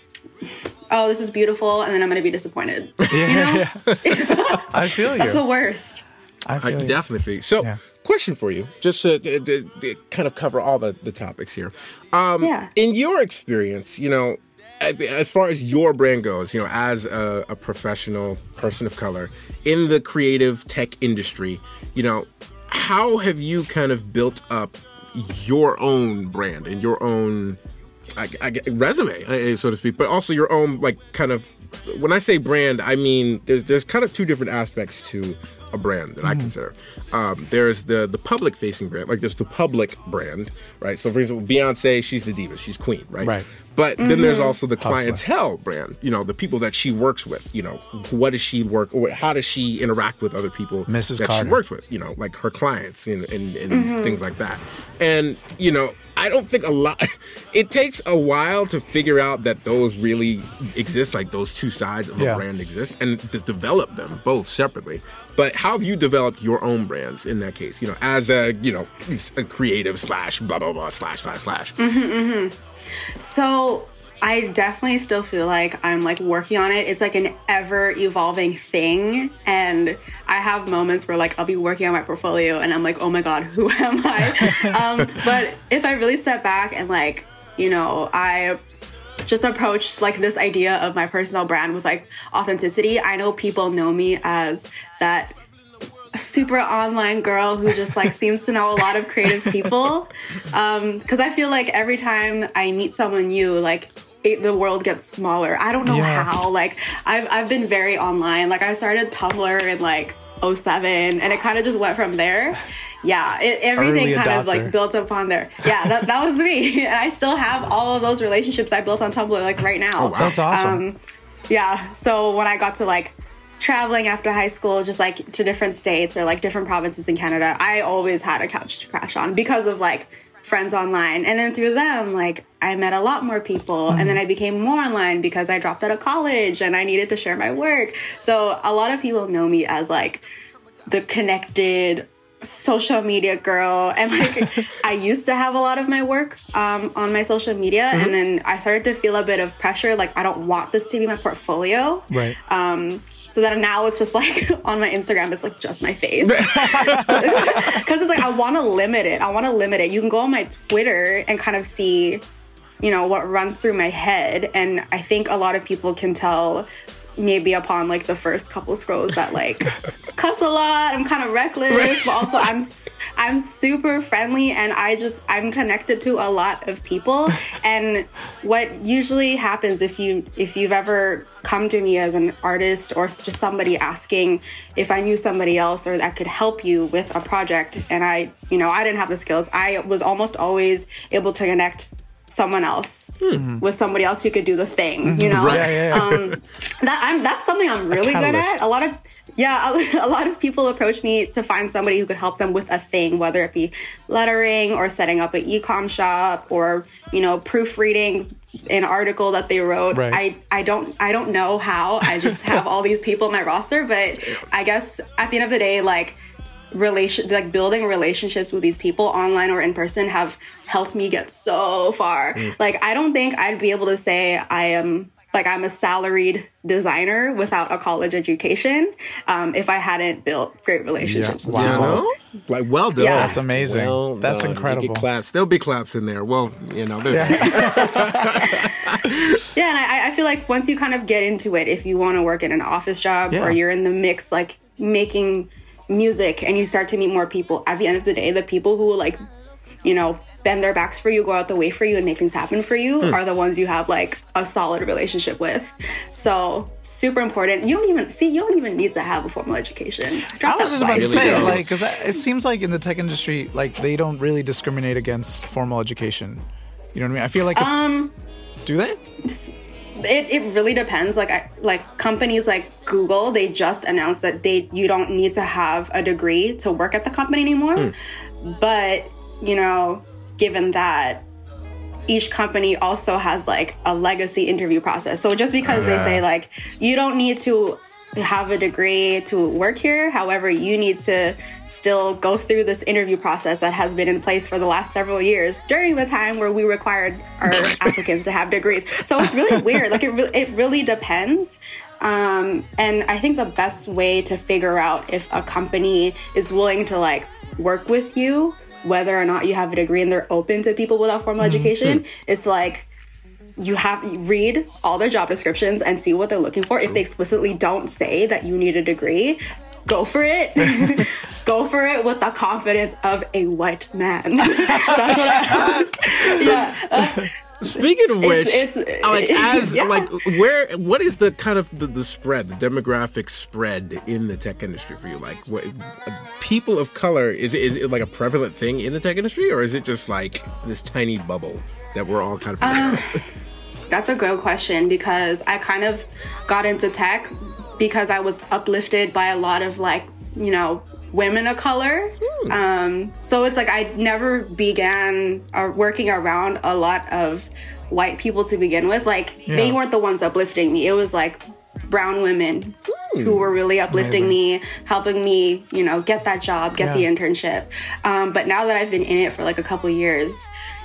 oh this is beautiful and then I'm going to be disappointed. [LAUGHS] Yeah, yeah. [LAUGHS] I feel you. That's the worst. I I feel you. definitely think so. Yeah. Question for you, just to, to- to- to kind of cover all the, the topics here. Um, Yeah. In your experience, you know, as far as your brand goes, you know, as a, a professional person of color in the creative tech industry, you know, how have you kind of built up your own brand and your own I, I, resume, so to speak, but also your own like kind of. When I say brand, I mean there's there's kind of two different aspects to a brand that I mm-hmm. consider. Um, there's the the public facing brand, like there's the public brand, right? So for example, Beyonce, she's the diva, she's queen, right? Right. But then there's also the Hustler. clientele brand, you know, the people that she works with, you know, what does she work or how does she interact with other people Mrs. that Carter. she works with, you know, like her clients and, and, and things like that. And, you know, I don't think a lot, [LAUGHS] it takes a while to figure out that those really exist, like those two sides of Yeah. a brand exist and to develop them both separately. But how have you developed your own brands in that case, you know, as a, you know, a creative slash blah, blah, blah, slash, slash, slash. Mm-hmm, mm-hmm. So I definitely still feel like I'm like working on it. It's like an ever evolving thing. And I have moments where like I'll be working on my portfolio and I'm like, oh my God, who [LAUGHS] am I? [LAUGHS] um, but if I really step back and like, you know, I just approached like this idea of my personal brand with like authenticity. I know people know me as that super online girl who just like seems to know a lot of creative people. [LAUGHS] Um, cause I feel like every time I meet someone new, like it, the world gets smaller. I don't know Yeah. how. Like I've I've been very online. Like I started Tumblr in like 07 and it kind of just went from there. Yeah, it, everything Early kind of like built upon there. Yeah, that, that was me. [LAUGHS] And I still have all of those relationships I built on Tumblr like right now. wow. That's awesome. Um, yeah. So when I got to like traveling after high school, just like to different states or like different provinces in Canada, I always had a couch to crash on because of like friends online. And then through them, like I met a lot more people. And then I became more online because I dropped out of college and I needed to share my work. So a lot of people know me as like the connected social media girl [LAUGHS] and like [LAUGHS] i used to have a lot of my work um, on my social media and then i started to feel a bit of pressure like i don't want this to be my portfolio Right. um, so that now it's just like [LAUGHS] on my Instagram, it's like just my face. [LAUGHS] Because it's like, I want to limit it. I want to limit it. You can go on my Twitter and kind of see, you know, what runs through my head. And I think a lot of people can tell maybe upon like the first couple scrolls that like [LAUGHS] cuss a lot i'm kind of reckless but also i'm [LAUGHS] i'm super friendly and i just i'm connected to a lot of people. [LAUGHS] And what usually happens if you if you've ever come to me as an artist or just somebody asking if i knew somebody else or that could help you with a project and i you know i didn't have the skills. I was almost always able to connect someone else with somebody else who could do the thing you know Right. Yeah, yeah. um, that I'm that's something I'm really good at. A lot of yeah, a, [LAUGHS] a lot of people approach me to find somebody who could help them with a thing, whether it be lettering or setting up an e-com shop or you know proofreading an article that they wrote. Right. I I don't I don't know how. I just [LAUGHS] have all these people in my roster, but I guess at the end of the day, like relation like building relationships with these people online or in person have helped me get so far like i don't think i'd be able to say i am like i'm a salaried designer without a college education um, if i hadn't built great relationships with Wow. You know? Like, well done. Yeah. That's amazing. Well That's done. Incredible. claps. There'll be claps in there. Well, you know, there's [LAUGHS] Yeah, and I, I feel like once you kind of get into it, if you want to work in an office job Yeah. or you're in the mix, like making music, and you start to meet more people, at the end of the day, the people who will, like, you know, bend their backs for you, go out the way for you, and make things happen for you Hmm. are the ones you have like a solid relationship with. So super important. You don't even see. You don't even need to have a formal education. Drop I was just about to spice. Really say, don't. like, because it seems like in the tech industry, like they don't really discriminate against formal education. You know what I mean? I feel like it's, Um, do they? It, it really depends. Like I, like companies like google they just announced that they you don't need to have a degree to work at the company anymore. Hmm. But you know given that each company also has like a legacy interview process. So just because they say like you don't need to have a degree to work here however you need to still go through this interview process that has been in place for the last several years during the time where we required our [LAUGHS] applicants to have degrees. So it's really weird. Like it, re- it really depends. Um, and i think the best way to figure out if a company is willing to like work with you whether or not you have a degree and they're open to people without formal education is like you have you read all their job descriptions and see what they're looking for. If they explicitly don't say that you need a degree, go for it. [LAUGHS] go for it with the confidence of a white man. [LAUGHS] That's what I, yeah. uh, Speaking of which, It's- it's- like [LAUGHS] as yeah. like where what is the kind of the, the spread, the demographic spread in the tech industry for you? Like, what people of color is it, is it like a prevalent thing in the tech industry, or is it just like this tiny bubble that we're all kind of of? That's a good question because I kind of got into tech because I was uplifted by a lot of like, you know, women of color. Um, so it's like I never began uh, working around a lot of white people to begin with. Like they weren't the ones uplifting me. It was like brown women who were really uplifting me, helping me, you know, get that job, get Yeah. the internship. Um, but now that I've been in it for like a couple years,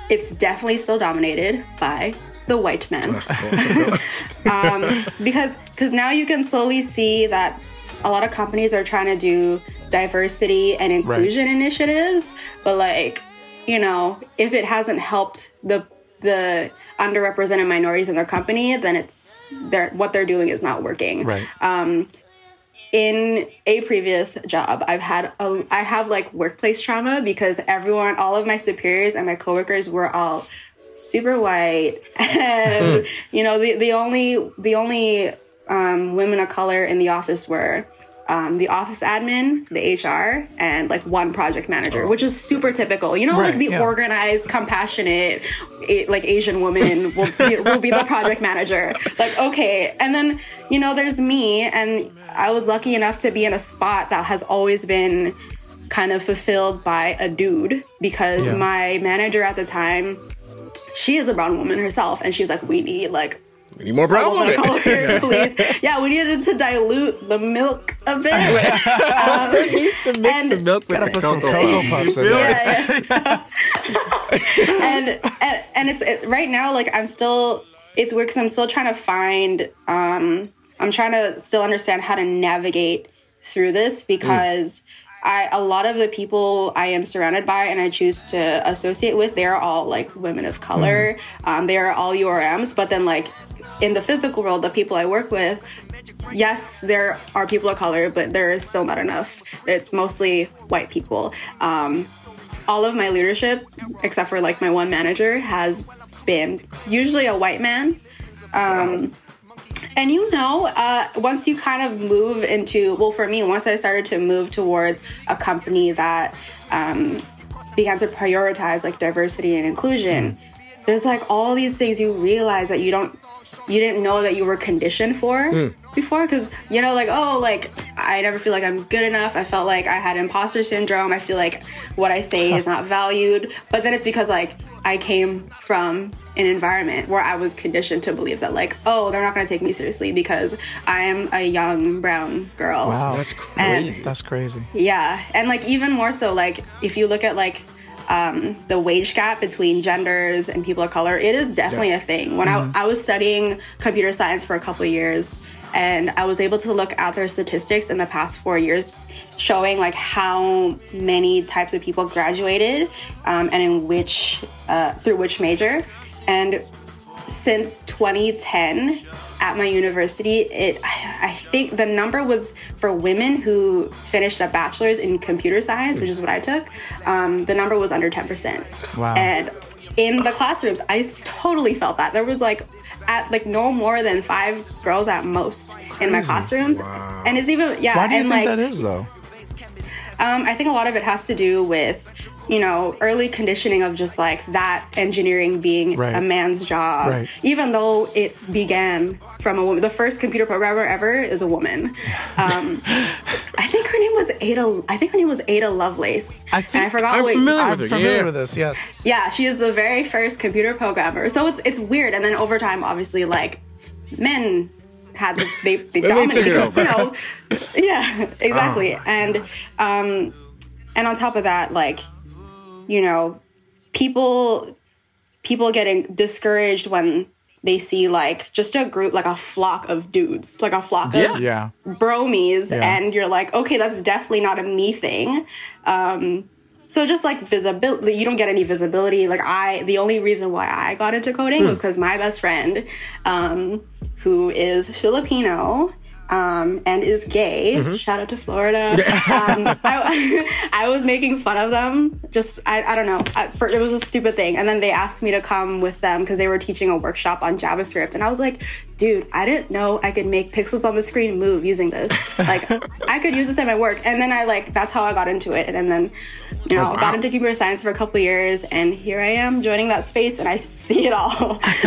it's definitely still dominated by the white men. [LAUGHS] Um, because because now you can slowly see that a lot of companies are trying to do diversity and inclusion initiatives but like you know if it hasn't helped the the underrepresented minorities in their company then it's they're what they're doing is not working. Right. in a previous job i've had a i have like workplace trauma because everyone all of my superiors and my coworkers were all super white [LAUGHS] and you know the, the only the only um, women of color in the office were um, the office admin, the HR, and like one project manager, which is super typical. You know, like the yeah. organized, compassionate, a, like Asian woman will be, will be the project manager. Like, okay, and then you know, there's me, and I was lucky enough to be in a spot that has always been kind of fulfilled by a dude because Yeah. my manager at the time, she is a brown woman herself, and she's like, we need like We need more brown woman of women. color here, [LAUGHS] please. yeah, we needed to dilute the milk a bit. Um, [LAUGHS] We need to mix and- the milk with Gotta the put some cocoa. Cocoa Puffs in there. yeah, yeah. [LAUGHS] and, and and it's it, right now like I'm still it's weird because I'm still trying to find um I'm trying to still understand how to navigate through this because I a lot of the people I am surrounded by and I choose to associate with they're all like women of color um, they are all URMs but then like in the physical world the people I work with yes, there are people of color, but there is still not enough. It's mostly white people. Um, all of my leadership, except for like my one manager, has been usually a white man. Um, and you know, uh, once you kind of move into, well, for me, once I started to move towards a company that um, began to prioritize like diversity and inclusion, there's like all these things you realize that you don't, you didn't know that you were conditioned for before. Because, you know, like, oh, like, I never feel like I'm good enough. I felt like I had imposter syndrome. I feel like what I say is not valued. But then it's because, like, I came from an environment where I was conditioned to believe that, like, oh, they're not going to take me seriously because I am a young brown girl. Wow. That's And- crazy. That's crazy. Yeah, and like even more so, like if you look at like um, the wage gap between genders and people of color, it is definitely a thing. When I, I was studying computer science for a couple of years, and I was able to look at their statistics in the past four years, showing like how many types of people graduated um, and in which uh, through which major, and since 2010 at my university it i think the number was for women who finished a bachelor's in computer science which is what i took um, the number was under 10% Wow. and in the classrooms. I totally felt that. There was like at like no more than five girls at most in my classrooms. And it's even yeah Why do you and think like that is though? Um, I think a lot of it has to do with, you know, early conditioning of just like that engineering being Right. a man's job. Right. Even though it began from a woman. The first computer programmer ever is a woman. [LAUGHS] Um, I think her name was Ada. I think her name was Ada Lovelace. I and I forgot I'm what. familiar I'm with her, familiar yeah. with this. Yes. Yeah, she is the very first computer programmer. So it's it's weird. And then over time, obviously, like men had the, they [LAUGHS] they Then they took dominated. it You [LAUGHS] know, yeah, exactly. Oh. And um, and on top of that, like you know, people people getting discouraged when they see like just a group like a flock of dudes like a flock Yeah. of Yeah. bromies Yeah. and you're like okay that's definitely not a me thing um so just like visibility you don't get any visibility like i the only reason why i got into coding was because my best friend um who is filipino um, and is gay. Shout out to Florida. [LAUGHS] um, I, [LAUGHS] I was making fun of them. Just I, I don't know. I, for, it was a stupid thing. And then they asked me to come with them because they were teaching a workshop on JavaScript. And I was like, dude, I didn't know I could make pixels on the screen move using this. Like [LAUGHS] I could use this at my work. And then I like that's how I got into it. And then you know wow. got into computer science for a couple years. And here I am joining that space, and I see it all. [LAUGHS] [LAUGHS]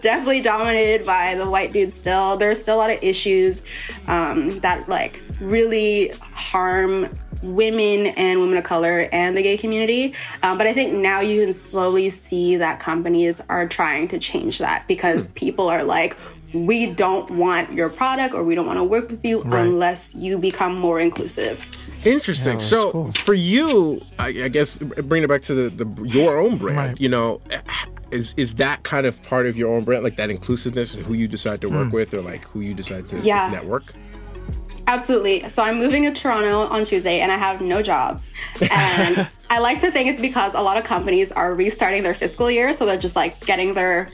Definitely dominated by the white dudes. Still, there's still a lot of issues um, that like really harm women and women of color and the gay community. Um, but I think now you can slowly see that companies are trying to change that because people are like, we don't want your product or we don't want to work with you Right. unless you become more inclusive. Interesting. that's so cool. for you, I, I guess bring it back to the, the your own brand. Right. You know, is is that kind of part of your own brand, like that inclusiveness and who you decide to work Hmm. with, or like who you decide to Yeah. network? Absolutely. So I'm moving to Toronto on Tuesday and I have no job. And [LAUGHS] I like to think it's because a lot of companies are restarting their fiscal year. So they're just like getting their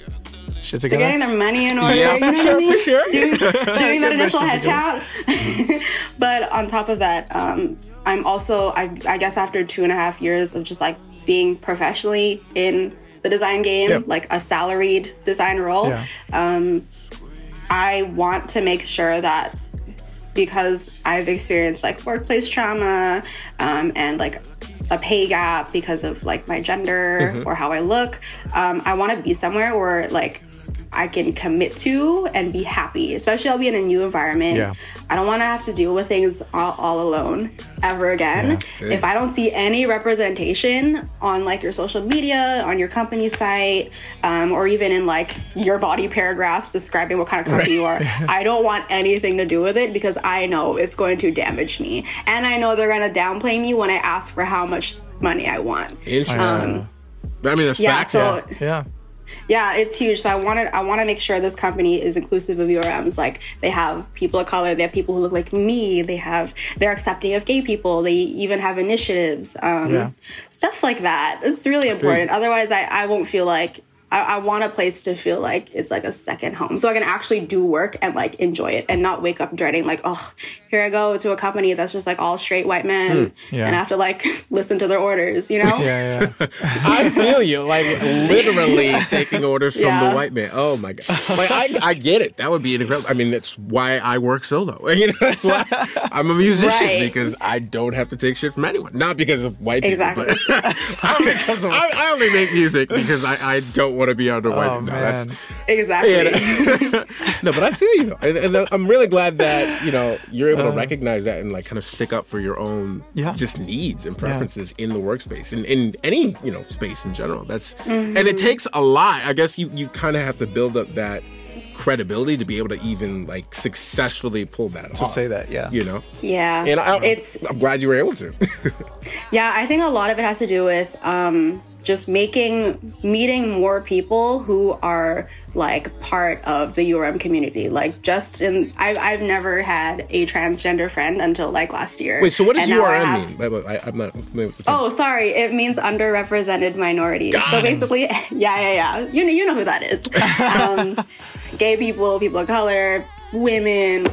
Shit they're getting their money in order. Yeah, you for know I sure, mean? for sure. [LAUGHS] Doing, [LAUGHS] doing that initial headcount. [LAUGHS] but on top of that, um, I'm also, I, I guess, after two and a half years of just like being professionally in the design game, Yeah. like a salaried design role, yeah. I want to make sure that because I've experienced like workplace trauma um, and like a pay gap because of like my gender or how I look, um, I want to be somewhere where like I can commit to and be happy. Especially I'll be in a new environment. Yeah. I don't want to have to deal with things all, all alone ever again. Yeah. If I don't see any representation on like your social media, on your company site, um, or even in like your body paragraphs describing what kind of company you are, [LAUGHS] I don't want anything to do with it because I know it's going to damage me, and I know they're going to downplay me when I ask for how much money I want. Interesting. Um, I mean, that's Yeah, facts. so Yeah. yeah, it's huge. So I wanted I want to make sure this company is inclusive of URMs. Like they have people of color, they have people who look like me, they have they're accepting of gay people, they even have initiatives, um, Yeah. stuff like that. It's really important. Otherwise, I I won't feel like. I, I want a place to feel like it's like a second home, so I can actually do work and like enjoy it, and not wake up dreading like, oh, here I go to a company that's just like all straight white men, hmm, Yeah. and I have to like [LAUGHS] listen to their orders, you know? [LAUGHS] Yeah, yeah. [LAUGHS] I feel you. Like literally taking orders from Yeah. the white man. Oh my god. Like I, I get it. That would be incredible. I mean, that's why I work solo. You know, that's why I'm a musician Right. because I don't have to take shit from anyone. Not because of white people, Exactly. but I, only, I, I only make music because I, I don't want to be under white. Oh, no, man. that's exactly. yeah, [LAUGHS] no, but I feel you though, and, and I'm really glad that you know you're able to recognize that and like kind of stick up for your own Yeah. just needs and preferences in the workspace and in any you know space in general. That's Mm-hmm. and it takes a lot. I guess you you kind of have to build up that credibility to be able to even like successfully pull that To off. say that, yeah. you know. Yeah, And I, it's I'm glad you were able to. [LAUGHS] Yeah, I think a lot of it has to do with um, just making meeting more people who are like part of the URM community. Like, just in I've I've never had a transgender friend until like last year. Wait, so what does And now I URM have- mean? Wait, wait, I, I'm not familiar with the term. Oh, sorry. It means underrepresented minorities. Got so basically, [LAUGHS] yeah, yeah, yeah. You know, you know who that is. [LAUGHS] Um, gay people, people of color, women,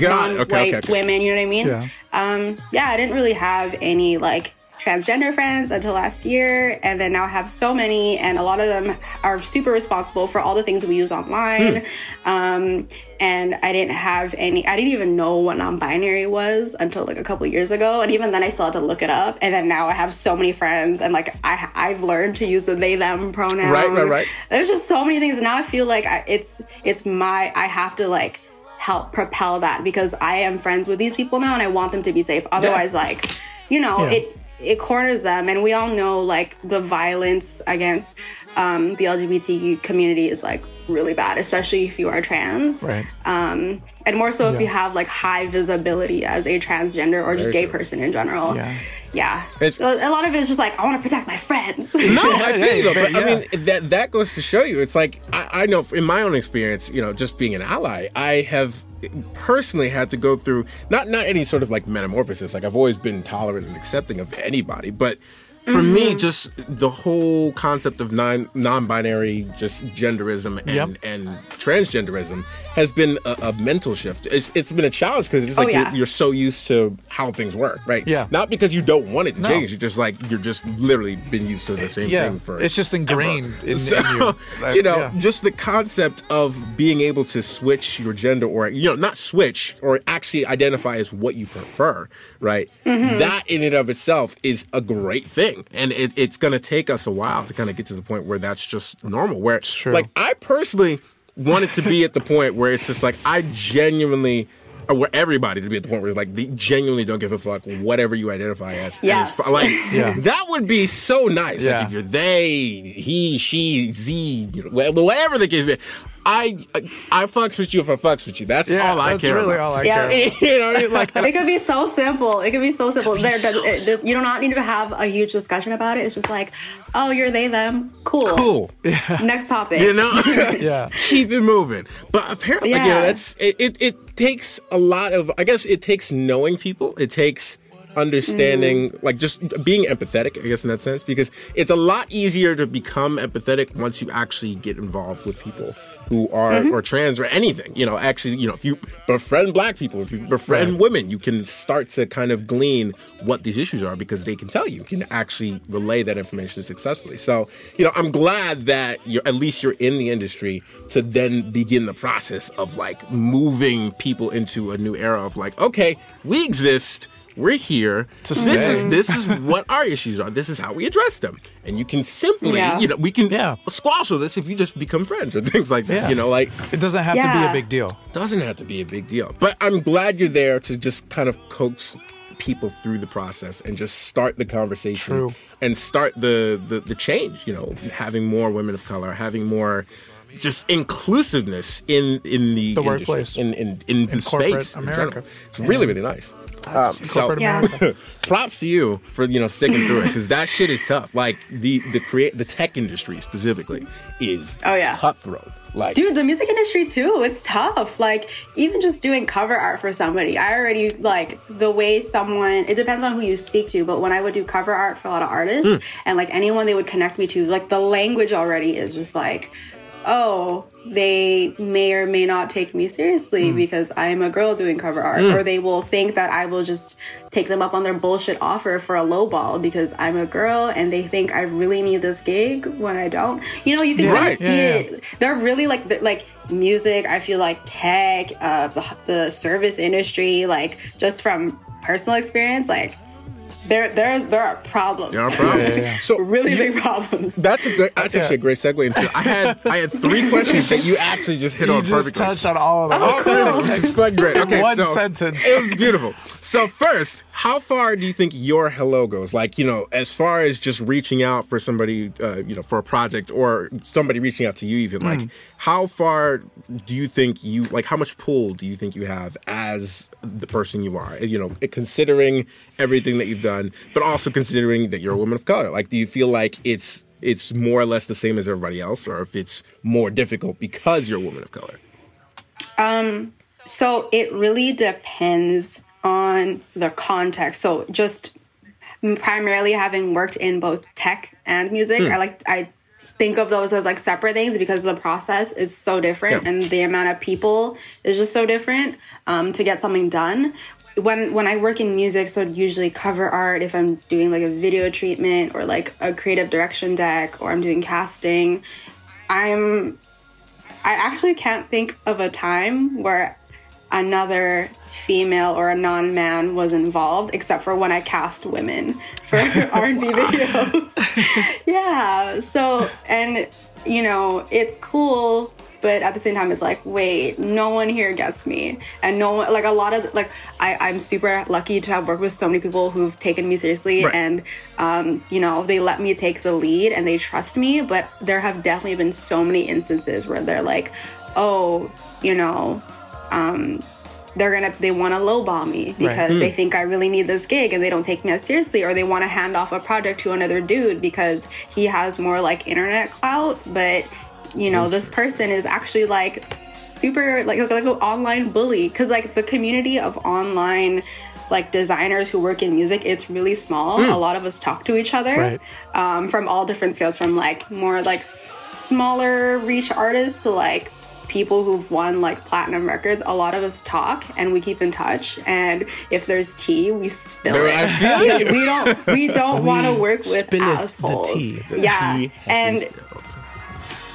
God, non-white okay, okay. women. You know what I mean? Yeah. Um, yeah, I didn't really have any like transgender friends until last year, and then now I have so many, and a lot of them are super responsible for all the things we use online. Um, and I didn't have any. I didn't even know what non-binary was until like a couple years ago, and even then I still had to look it up. And then now I have so many friends, and like I I've learned to use the they them pronoun. Right, right, right. There's just so many things. and Now I feel like I, it's it's my I have to like help propel that because I am friends with these people now and I want them to be safe. Otherwise, like, you know, Yeah. it it corners them and we all know like the violence against um, the LGBT community is like really bad, especially if you are trans. Right. Um, and more so if you have like high visibility as a transgender or just gay true. person in general. Yeah. Yeah. It's- so a lot of it is just like I want to protect my friends. No, [LAUGHS] I feel you though. Yeah, But I mean, that that goes to show you. It's like I, I know in my own experience, you know, just being an ally, I have personally had to go through not not any sort of like metamorphosis. Like I've always been tolerant and accepting of anybody, but for me, mm-hmm. just the whole concept of non non-binary, just genderism and Yep. and transgenderism has been a, a mental shift. It's, it's been a challenge because it's Oh, like yeah. you're, you're so used to how things work, right? Yeah. Not because you don't want it to No. change. You're just like you're just literally been used to the same Yeah. thing for. It's just ingrained in, in So, you. [LAUGHS] Like, you know, yeah. just the concept of being able to switch your gender or, you know, not switch or actually identify as what you prefer, right? Mm-hmm. That in and of itself is a great thing. And it, it's going to take us a while to kind of get to the point where that's just normal. Where, true. like, I personally want it to be at the point where it's just like, I genuinely. Or where everybody to be at the point where it's like they genuinely don't give a fuck whatever you identify as. And Yes. it's like [LAUGHS] Yeah. that would be so nice. Yeah. Like if you're they, he, she, z, you know, whatever the case may be. I, I fucks with you if I fucks with you. That's yeah, all I that's care really about. all I Yeah. care about. [LAUGHS] you know what I mean? Like, [LAUGHS] it could be so simple. It could be so simple. be There, so does- it- you do not need to have a huge discussion about it. It's just like, oh, you're they them. Cool. cool. Next topic. You know? [LAUGHS] Yeah. Keep it moving. But apparently, you know, Yeah. that's it, it. It takes a lot of. I guess it takes knowing people. It takes understanding, Mm. like just being empathetic. I guess in that sense, because it's a lot easier to become empathetic once you actually get involved with people who are Mm-hmm. or trans or anything. You know, actually, you know, if you befriend black people, if you befriend Right. women, you can start to kind of glean what these issues are because they can tell you. You can actually relay that information successfully. So, you know, I'm glad that you're at least you're in the industry to then begin the process of like moving people into a new era of like, okay, we exist. We're here. To this stay. is this is what our issues are. This is how we address them. And you can simply, Yeah. you know, we can Yeah. squash all this if you just become friends or [LAUGHS] things like that. Yeah. You know, like It doesn't have to be a big deal. doesn't have to be a big deal. But I'm glad you're there to just kind of coax people through the process and just start the conversation True. and start the, the the change. You know, having more women of color, having more just inclusiveness in in the, The industry, workplace. in in in, the corporate space. in America. general. It's really really nice. Um, so- Yeah. [LAUGHS] Props to you for you know sticking through it because that shit is tough. Like the the create the tech industry specifically is Oh, yeah. cutthroat. Like Dude, the music industry too, it's tough. Like, even just doing cover art for somebody, I already like the way someone, it depends on who you speak to, but when I would do cover art for a lot of artists Hmm. and like anyone they would connect me to, like the language already is just like, oh, they may or may not take me seriously Hmm. because I'm a girl doing cover art, or they will think that I will just take them up on their bullshit offer for a low ball because I'm a girl and they think I really need this gig when I don't. You know, you can kind Right. of see Yeah, yeah. it they're really like like music i feel like tech uh the, the service industry like just from personal experience like there there's there are problems there are problems. Yeah, yeah, yeah. So really you- big problems That's a good. That's actually a great segue into. I had I had three [LAUGHS] questions that you actually just hit You on just perfectly. touched on all of them. Oh, cool. Which is like great. Okay, One so sentence. It was beautiful. So first, how far do you think your hello goes? Like you know, as far as just reaching out for somebody, uh, you know, for a project or somebody reaching out to you, even like, how far do you think you like? How much pull do you think you have as the person you are? You know, considering everything that you've done, but also considering that you're a woman of color. Like, do you feel like it's it's more or less the same as everybody else, or if it's more difficult because you're a woman of color? Um, so it really depends on the context so just primarily having worked in both tech and music i like i think of those as like separate things because the process is so different Yeah. and the amount of people is just so different um, to get something done when when i work in music so usually cover art if i'm doing like a video treatment or like a creative direction deck or i'm doing casting i'm I actually can't think of a time where another female or a non-man was involved except for when I cast women for [LAUGHS] [LAUGHS] R&B videos. [LAUGHS] yeah. So and you know, it's cool but at the same time it's like wait no one here gets me. And no one like a lot of like I, i'm super lucky to have worked with so many people who've taken me seriously Right. and um, you know they let me take the lead and they trust me but there have definitely been so many instances where they're like oh you know um, they're gonna they want to lowball me because they think I really need this gig and they don't take me as seriously, or they want to hand off a project to another dude because he has more like internet clout, but you know this person is actually like super like like, like an online bully. Because like the community of online like designers who work in music it's really small. A lot of us talk to each other Right. um, from all different scales from like more like smaller reach artists to like people who've won like platinum records. A lot of us talk and we keep in touch. And if there's tea we spill There- it. Because [LAUGHS] we don't we don't [LAUGHS] want to work with spilleth the assholes. tea. The yeah. tea and spilled.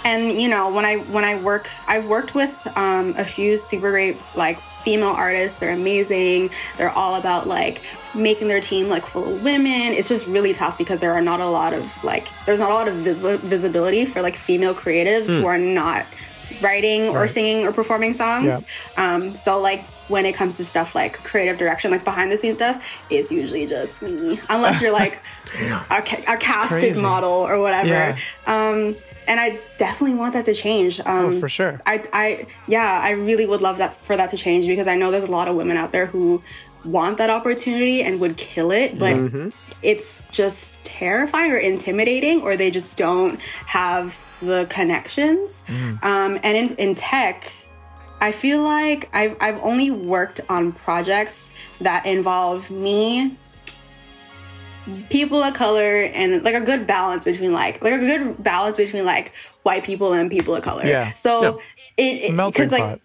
And you know when i when i work i've worked with um, a few super great like female artists. They're amazing. They're all about like making their team like full of women. It's just really tough because there are not a lot of like there's not a lot of vis- visibility for like female creatives who are not writing or singing or performing songs. Um, so like when it comes to stuff like creative direction like behind the scenes stuff it's usually just me. Unless you're like [LAUGHS] a, ca- a casted model or whatever. Yeah. um, and I definitely want that to change. Um, Oh, for sure. I, I, yeah, I really would love that for that to change because I know there's a lot of women out there who want that opportunity and would kill it, but it's just terrifying or intimidating, or they just don't have the connections. Um, and in, in tech, I feel like I've, I've only worked on projects that involve me people of color and like a good balance between like like a good balance between like white people and people of color. Yeah. So it it because like pot.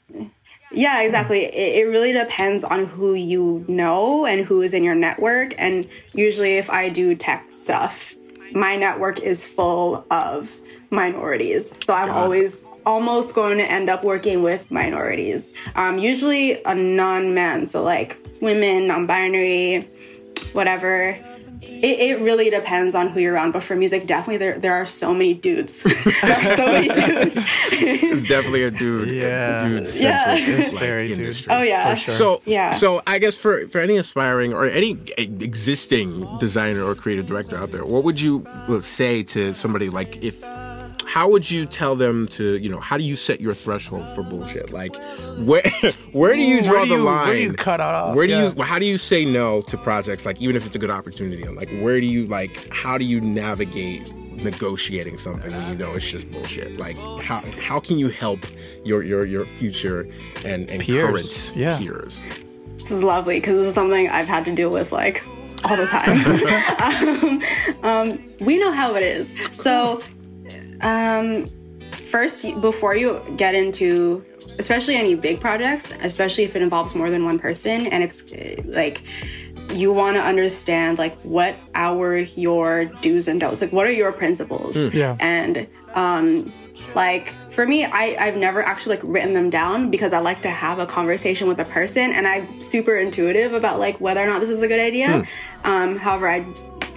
yeah, exactly. It, it really depends on who you know and who is in your network. And usually, if I do tech stuff, my network is full of minorities. So I'm it. always almost going to end up working with minorities. Um, usually a non man, so like women, non binary, whatever. It, it really depends on who you're around, but for music, definitely there there are so many dudes. [LAUGHS] there are so many dudes. It's definitely a dude. Yeah. dude Yeah. It's very dude. industry. oh yeah, For sure. So Yeah. So I guess for for any aspiring or any existing designer or creative director out there, what would you say to somebody like if? How would you tell them to you know? How do you set your threshold for bullshit? Like, where [LAUGHS] where do you draw where do the you- line? where do you cut it off? Where do Yeah. you? How do you say no to projects? Like, even if it's a good opportunity, like, where do you like? How do you navigate? negotiating something when you know it's just bullshit like how how can you help your your your future and and Peers, current yeah. peers this is lovely because this is something I've had to deal with like all the time. [LAUGHS] [LAUGHS] um, um, we know how it is. So, um, first, before you get into, especially any big projects, especially if it involves more than one person, and it's uh, like you want to understand like what are your do's and don'ts, like what are your principles, Yeah. and um, like for me I, i've never actually like written them down because i like to have a conversation with a person and i'm super intuitive about like whether or not this is a good idea. Um, however i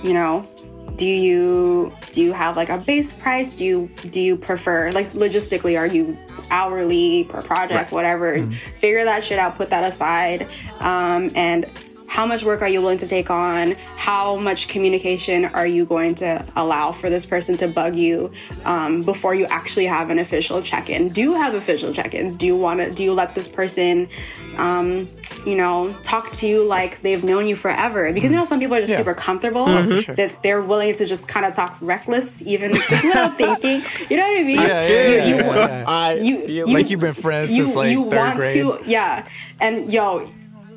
you know do you do you have like a base price? Do you do you prefer like logistically are you hourly per project whatever? Figure that shit out put that aside. Um, and how much work are you willing to take on? How much communication are you going to allow for this person to bug you um, before you actually have an official check-in? Do you have official check-ins? Do you want to do you let this person um, you know talk to you like they've known you forever because you know some people are just Yeah. super comfortable mm-hmm. sure. that they're willing to just kind of talk reckless even without [LAUGHS] thinking you know what i mean Yeah, yeah, You- yeah, you- yeah. I you, feel you- Like you've been friends since, like, third want grade. to yeah and yo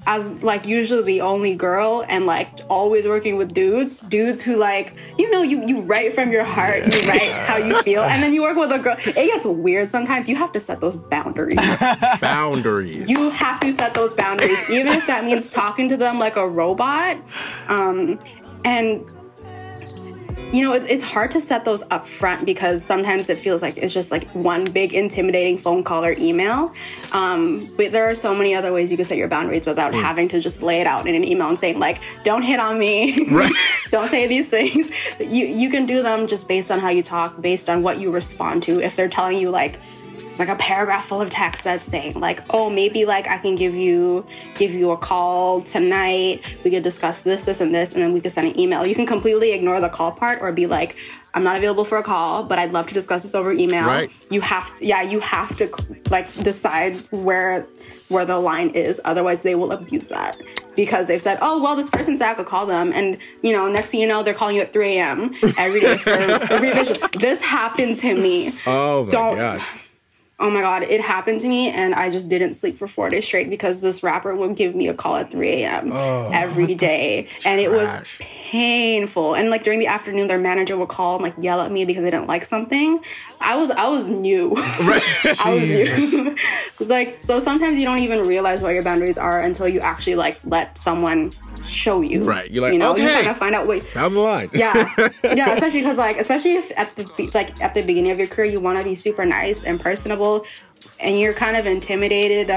as like usually the only girl and like always working with dudes dudes who like you know you you write from your heart you write how you feel and then you work with a girl. It gets weird sometimes. You have to set those boundaries. [LAUGHS] Boundaries. You have to set those boundaries even if that means talking to them like a robot um and you know, it's, it's hard to set those up front because sometimes it feels like it's just like one big intimidating phone call or email. Um, but there are so many other ways you can set your boundaries without having to just lay it out in an email and saying like, "Don't hit on me, [LAUGHS] Right. don't say these things." You you can do them just based on how you talk, based on what you respond to. If they're telling you like it's like a paragraph full of text that's saying like oh maybe like i can give you give you a call tonight. We could discuss this this and this and then we could send an email. You can completely ignore the call part or be like i'm not available for a call but i'd love to discuss this over email. Right. you have to yeah you have to like decide where where the line is. Otherwise they will abuse that because they've said oh well this person said i could call them. And you know next thing you know they're calling you at 3 a.m every day for a [LAUGHS] revision. This happened to me. Oh my Don't- gosh Oh my god, it happened to me, and I just didn't sleep for four days straight because this rapper would give me a call at 3 a.m. every day. And it was painful. And like during the afternoon, their manager would call and like yell at me because they didn't like something. I was I was new. right [LAUGHS] I was new. [LAUGHS] It's like so sometimes you don't even realize what your boundaries are until you actually like let someone show you. Right. You're like, you know, you okay. kind of find out what down the line yeah [LAUGHS] yeah especially because like especially if at the like at the beginning of your career you want to be super nice and personable and you're kind of intimidated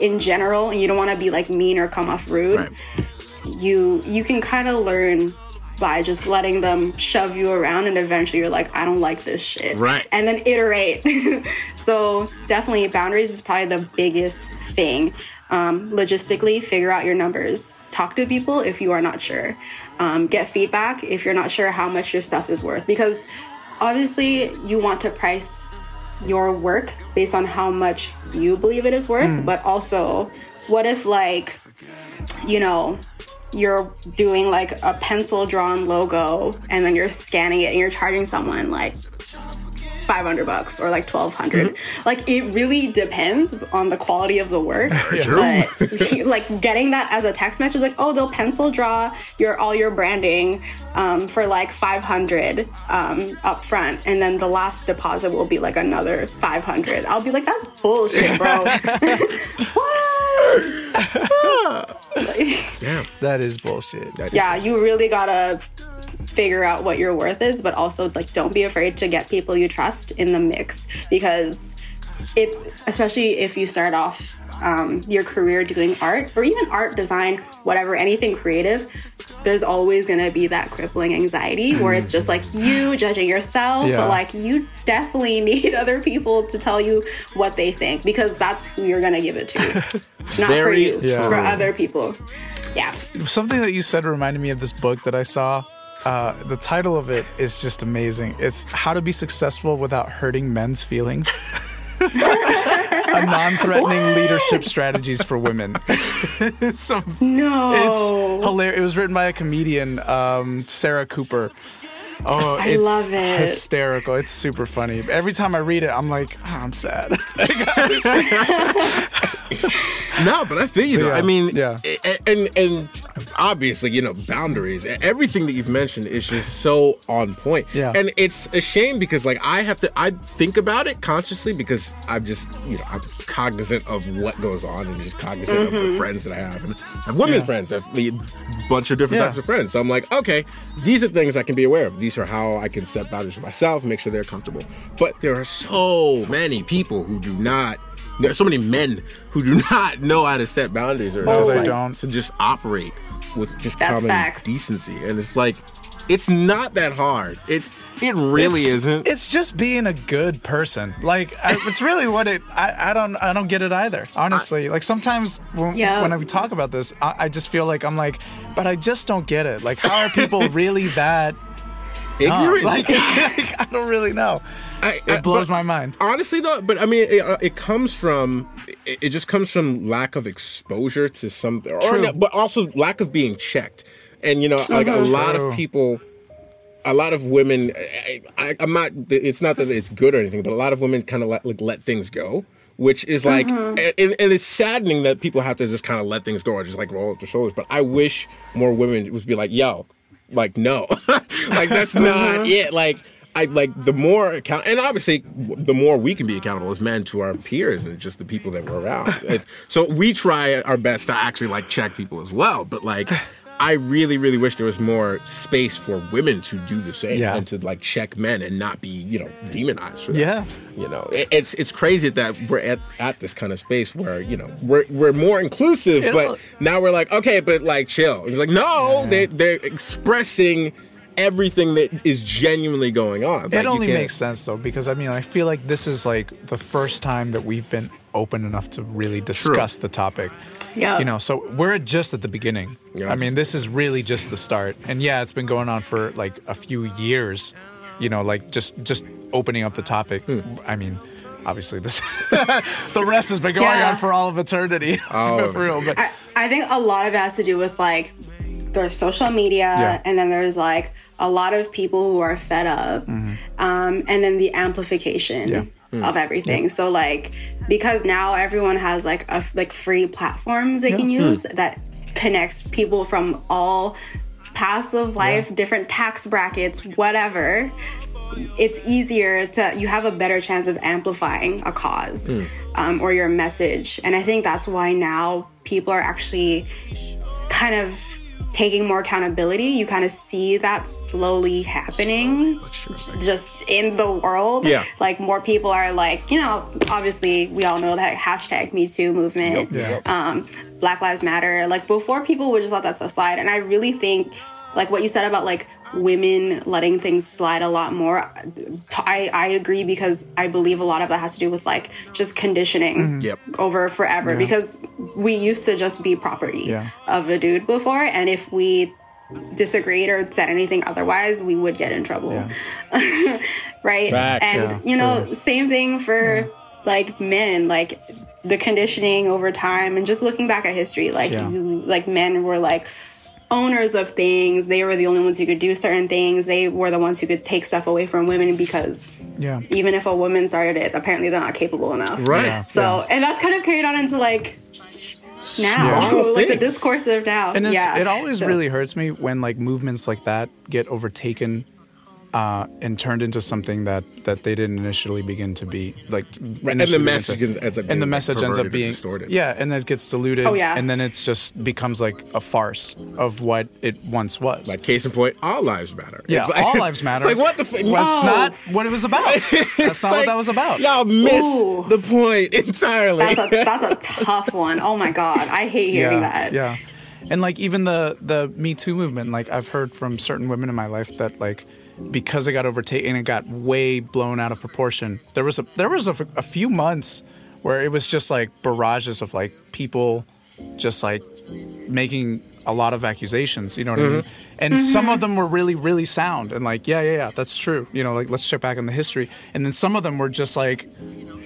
in general and you don't want to be like mean or come off rude right you you can kind of learn by just letting them shove you around and eventually you're like i don't like this shit Right. and then iterate [LAUGHS] so definitely boundaries is probably the biggest thing um, logistically figure out your numbers. Talk to people if you are not sure. Um, get feedback if you're not sure how much your stuff is worth. Because obviously you want to price your work based on how much you believe it is worth but also what if like you know, you're doing like a pencil drawn logo and then you're scanning it and you're charging someone like 500 bucks or like 1200 like it really depends on the quality of the work. [LAUGHS] True. but like getting that as a text message like oh they'll pencil draw your all your branding um, for like 500 um, up front and then the last deposit will be like another 500 i'll be like that's bullshit bro. [LAUGHS] [LAUGHS] What? Damn. That is bullshit. That- yeah, you really gotta figure out what your worth is, but also like don't be afraid to get people you trust in the mix because it's especially if you start off um, your career doing art or even art design, whatever, anything creative. there's always gonna be that crippling anxiety where it's just like you judging yourself, Yeah. but like you definitely [LAUGHS] need other people to tell you what they think because that's who you're gonna give it to. It's [LAUGHS] not for Very you, it's for other people. Yeah. Something that you said reminded me of this book that I saw. Uh, the title of it is just amazing. It's How to Be Successful Without Hurting Men's Feelings. a non-threatening leadership strategies for women. [LAUGHS] No. It's hilarious. It was written by a comedian, um, Sarah Cooper. Oh, I it's love it. hysterical. It's super funny. Every time I read it, I'm like, "Ah, I'm sad. [LAUGHS] [LAUGHS] [LAUGHS] No, but I feel you though. Yeah, I mean, yeah. and and obviously, you know, boundaries. Everything that you've mentioned is just so on point. Yeah. And it's a shame because like I have to I think about it consciously because I'm just, you know, I'm cognizant of what goes on and just cognizant of the mm-hmm. friends that I have. And I have women Yeah. friends, I have a bunch of different Yeah. types of friends. So I'm like, okay, these are things I can be aware of. These are how I can set boundaries for myself, make sure they're comfortable. But there are so many people who do not there are so many men who do [LAUGHS] not know how to set boundaries or No, just they like, don't. to just operate with just That's common facts. decency. And it's like it's not that hard. It's it really It's- isn't. It's just being a good person. Like I, [LAUGHS] it's really what it. I, I don't. I don't get it either. Honestly, like sometimes when, Yeah. when we talk about this, I, I just feel like I'm like, but I just don't get it. Like, how are people [LAUGHS] really that? ignorant. Like, like, I don't really know. I- I- It blows my mind. Honestly, though, but I mean, it, uh, it comes from it, it just comes from lack of exposure to something, or but also lack of being checked. And you know, like a lot of people, a lot of women. I, I'm not. It's not that it's good or anything, but a lot of women kind of let like let things go. Which is like, and, and it's saddening that people have to just kind of let things go or just like roll up their shoulders. But I wish more women would be like, "Yo, like no, [LAUGHS] like that's not it." Like I like the more account, and obviously the more we can be accountable as men to our peers and just the people that we're around. [LAUGHS] It's, so we try our best to actually like check people as well. But like, I really, really wish there was more space for women to do the same Yeah. and to like check men and not be you know demonized for that. Yeah. You know, it, it's it's crazy that we're at, at this kind of space where you know we're we're more inclusive, but now we're like okay, but like chill. It's like no, they they're expressing everything that is genuinely going on. Like, It you only makes sense though, because I mean, I feel like this is like the first time that we've been open enough to really discuss the topic. Yeah. You know, so we're just at the beginning. Yeah. I mean, this is really just the start. And yeah, it's been going on for like a few years. You know, like just just opening up the topic. Hmm. I mean, obviously this [LAUGHS] the rest has been going Yeah. on for all of eternity. [LAUGHS] Oh. for real. But I, I think a lot of it has to do with like there's social media Yeah. and then there's like a lot of people who are fed up um, and then the amplification Yeah. of everything. So like because now everyone has like a like free platforms they can use that connects people from all paths of life different tax brackets whatever. It's easier to you have a better chance of amplifying a cause um, or your message. And i think that's why now people are actually kind of taking more accountability you kind of see that slowly happening just in the world Yeah. like more people are like you know obviously we all know that hashtag me too movement Yeah. um, Black Lives Matter. Like before, people would just let that stuff slide, and I really think, like what you said about like women letting things slide a lot more. I I agree because I believe a lot of that has to do with like just conditioning mm-hmm. Yep. over forever. Because we used to just be property Yeah. of a dude before, and if we disagreed or said anything otherwise, we would get in trouble [LAUGHS] right? Facts. and Yeah, you know, same thing for like men, like the conditioning over time, and just looking back at history, like Yeah. you- like men were like owners of things. They were the only ones who could do certain things. They were the ones who could take stuff away from women because yeah. even if a woman started it, apparently they're not capable enough. Right. Yeah. So, and that's kind of carried on into like now, Small [LAUGHS] like the things. discourse of now. And yeah. it always So- really hurts me when like movements like that get overtaken uh, and turned into something that that they didn't initially begin to be. Like, and the message to- ends up being, and the message ends up being distorted. yeah, and then it gets diluted. Oh, yeah. and then it just becomes like a farce of what it once was. Like case in point, all lives matter. yeah, It's like- all [LAUGHS] lives matter. It's like what the f- Well, That's not what it was about. [LAUGHS] That's not what that was about. Y'all miss Ooh. the point entirely. That's a [LAUGHS] that's a tough one. Oh my god, I hate hearing yeah, that. yeah. and like even the the Me Too movement, like I've heard from certain women in my life that like because it got overtaken, and it got way blown out of proportion. There was a there was a, a few months where it was just like barrages of like people just like making a lot of accusations. You know what I mean? Mm-hmm. And some of mm-hmm. them were really, really sound and like, yeah, yeah, yeah, that's true. You know, like let's check back in the history. And then some of them were just like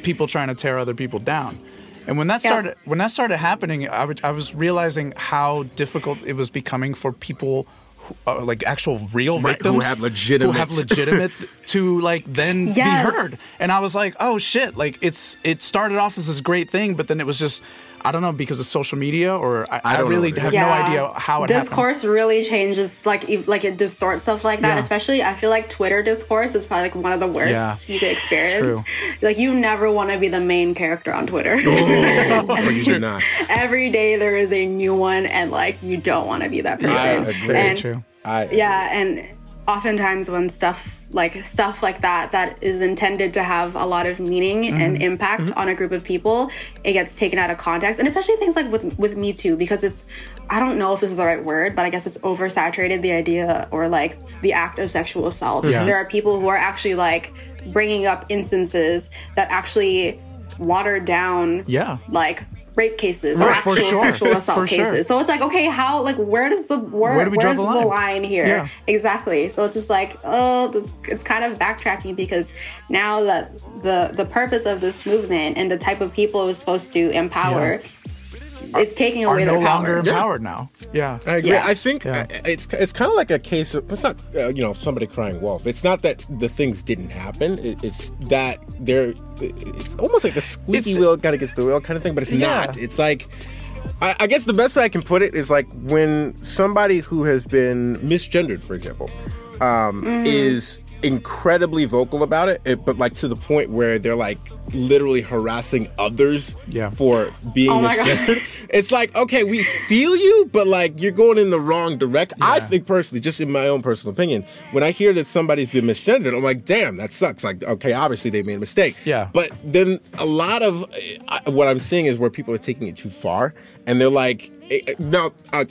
people trying to tear other people down. And when that Yeah. started, when that started happening, I would- I was realizing how difficult it was becoming for people. Who, uh, like actual real Right, who have legitimate- who have legitimate [LAUGHS] to like then Yes. be heard and i was like oh shit like it's it started off as this great thing but then it was just i don't know because of social media or i, I, don't really have is. no idea how it happened discourse really changes like if, like it distorts stuff like that Yeah. especially i feel like twitter discourse is probably like one of the worst Yeah. you could experience True. like you never want to be the main character on twitter [LAUGHS] But you do not. every day there is a new one and like you don't want to be that person I agree. very and true I, yeah and oftentimes when stuff like stuff like that that is intended to have a lot of meaning and mm-hmm. impact mm-hmm. on a group of people it gets taken out of context and especially things like with with me too because it's i don't know if this is the right word but i guess it's oversaturated the idea or like the act of sexual assault Yeah. there are people who are actually like bringing up instances that actually watered down Yeah. like rape cases or Right, actual sure. sexual assault For sure. cases so it's like okay how like where does the where, Where do where's the the line? line here Yeah. exactly so it's just like oh this, it's kind of backtracking because now that the the purpose of this movement and the type of people it was supposed to empower it's taking are away no their longer power empowered now yeah I agree. Yeah. I think Yeah. uh, it's it's kind of like a case of it's not uh, you know somebody crying wolf. It's not that the things didn't happen. It, it's that they're it's almost like the squeaky It's- wheel kind of gets the wheel kind of thing, but it's Yeah. not. It's like. I, I guess the best way I can put it is like when somebody who has been misgendered, for example, um, is incredibly vocal about it, it, but like to the point where they're like literally harassing others Yeah. for being Oh misgendered. [LAUGHS] It's like, okay, we feel you, but like you're going in the wrong direction. I think personally, just in my own personal opinion, when I hear that somebody's been misgendered, I'm like, damn, that sucks. Like, okay, obviously they made a mistake. Yeah. But then a lot of uh, what I'm seeing is where people are taking it too far, and they're like, eh, eh, now. Uh,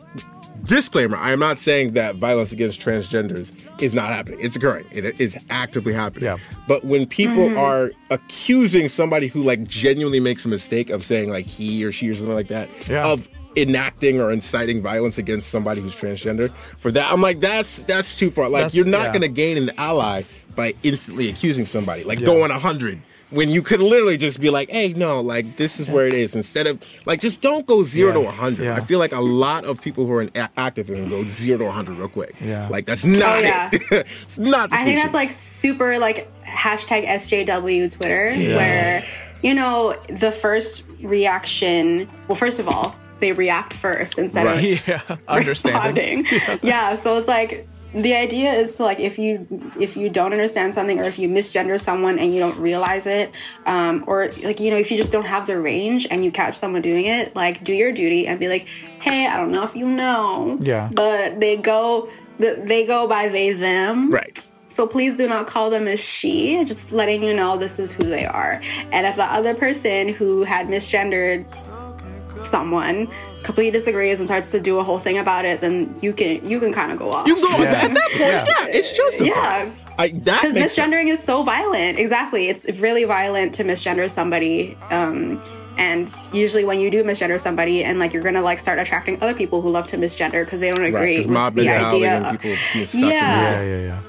Disclaimer: I am not saying that violence against transgenders is not happening. It's occurring. It is actively happening. Yeah. But when people mm-hmm. are accusing somebody who like genuinely makes a mistake of saying like he or she or something like that Yeah. of enacting or inciting violence against somebody who's transgender, for that I'm like that's that's too far. Like That's- you're not yeah. going to gain an ally by instantly accusing somebody, like Yeah. going a hundred. When you could literally just be like, "Hey, no, like this is where it is," instead of like just don't go zero Yeah. to hundred. Yeah. I feel like a lot of people who are in a- activism go zero to hundred real quick. Yeah. like that's not Oh, yeah. it. [LAUGHS] it's not. The I think that's like super like hashtag SJW Twitter, where you know the first reaction. Well, first of all, they react first instead Right. of [LAUGHS] yeah understanding responding. [LAUGHS] yeah, so it's like the idea is to like if you if you don't understand something or if you misgender someone and you don't realize it, um, or like you know if you just don't have the range and you catch someone doing it, like do your duty and be like, hey, I don't know if you know, Yeah. but they go they go by they them, right. so please do not call them a she, just letting you know this is who they are. And if the other person who had misgendered someone completely disagrees and starts to do a whole thing about it, then you can you can kind of go off. You can go Yeah. at that point. Yeah. Yeah, it's justified. Yeah. That because makes sense. misgendering is so violent. Exactly, it's really violent to misgender somebody. Um, and usually, when you do misgender somebody, and like you're gonna like start attracting other people who love to misgender because they don't agree Right, because with the idea. and of- people get stuck in Yeah. yeah yeah yeah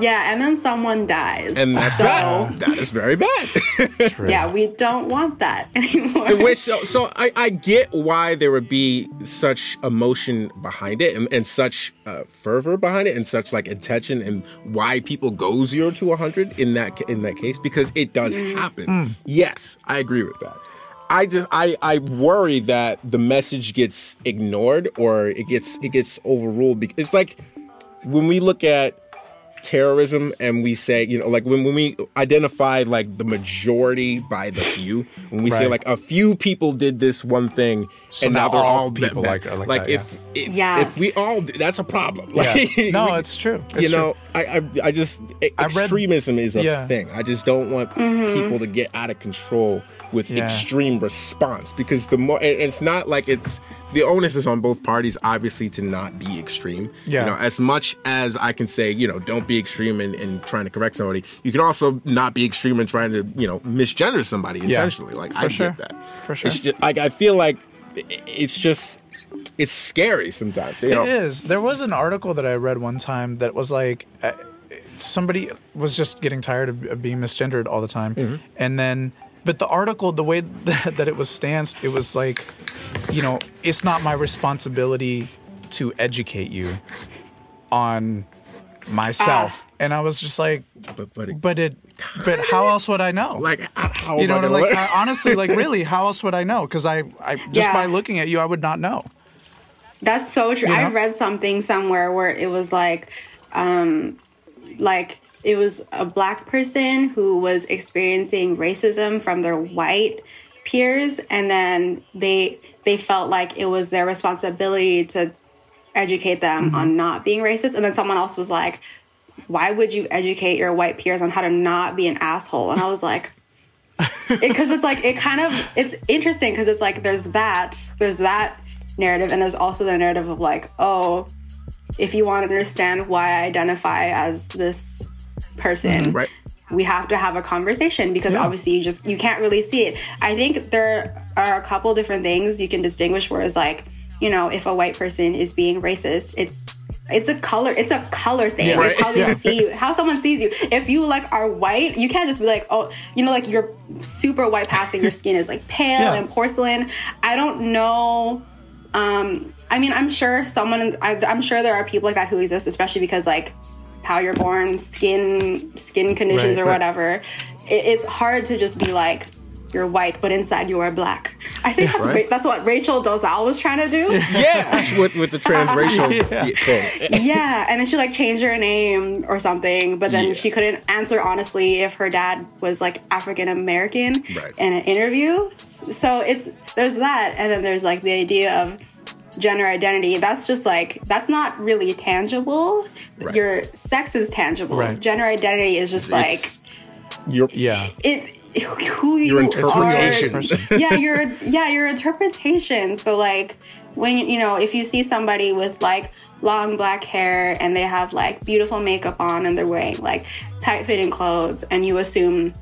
yeah, and then someone dies. And that's so, bad. That is very bad. [LAUGHS] True. Yeah, we don't want that [LAUGHS] anymore. Which so, so I, I get why there would be such emotion behind it and, and such uh, fervor behind it and such like intention and why people go zero to hundred in that in that case because it does happen. Yes, I agree with that. I just I, I worry that the message gets ignored or it gets it gets overruled because it's like when we look at terrorism and we say, you know, like when, when we identify like the majority by the few, when we say like a few people did this one thing So and now now they're all all people that- like- are like that, if, if Yes. if we all do- that's a problem. Yeah. [LAUGHS] Like, No, we- it's true. It's you true. know, I, I I just I read- extremism is a Yeah. thing. I just don't want Mm-hmm. people to get out of control with Yeah. extreme response because the more it's not like it's the onus is on both parties obviously to not be extreme. Yeah. You know, as much as I can say, you know, don't be extreme in, in trying to correct somebody, you can also not be extreme in trying to, you know, misgender somebody intentionally. yeah. Like For I sure. get that. For sure. It's just, like I feel like it's just it's scary sometimes. You know? It is. There was an article that I read one time that was like uh, somebody was just getting tired of, of being misgendered all the time, Mm-hmm. and then. But the article, the way that, [LAUGHS] that it was stanced, it was like, you know, it's not my responsibility to educate you on myself. And I was just like, But but, it, but it, but how else would I know? like how you know I like? I, honestly, like [LAUGHS] really, how else would I know? Because I, I just Yeah. by looking at you, I would not know. That's so true. You know? I read something somewhere where it was like, um, like it was a black person who was experiencing racism from their white peers, and then they they felt like it was their responsibility to educate them Mm-hmm. on not being racist, and then someone else was like, "Why would you educate your white peers on how to not be an asshole?" And I was like. [LAUGHS] because it's like it kind of it's interesting because it's like there's that there's that narrative and there's also the narrative of like oh if you want to understand why i identify as this person Right. we have to have a conversation because Yeah. obviously you just you can't really see it i think there are a couple different things you can distinguish whereas like you know if a white person is being racist it's it's a color it's a color thing Yeah. it's how they Yeah. see you how someone sees you if you like are white you can't just be like oh you know like you're super white passing your skin is like pale Yeah. and porcelain i don't know um i mean i'm sure someone I, i'm sure there are people like that who exist especially because like how you're born skin skin conditions Right. or whatever it, it's hard to just be like you're white but inside you are black i think that's, Right. That's what rachel dolezal was trying to do [LAUGHS] yeah, with with the [LAUGHS] transracial Yeah. thing. yeah, and then she like changed her name or something, but then Yeah. she couldn't answer honestly if her dad was like African American Right. in an interview. So it's there's that, and then there's like the idea of gender identity. That's just like that's not really tangible. Right. Your sex is tangible. Right. Gender identity is just like It's your Yeah. it. Who you interpretation. are- yeah, your yeah, your interpretation. So like when you know if you see somebody with like long black hair and they have like beautiful makeup on and they're wearing like tight fitting clothes and you assume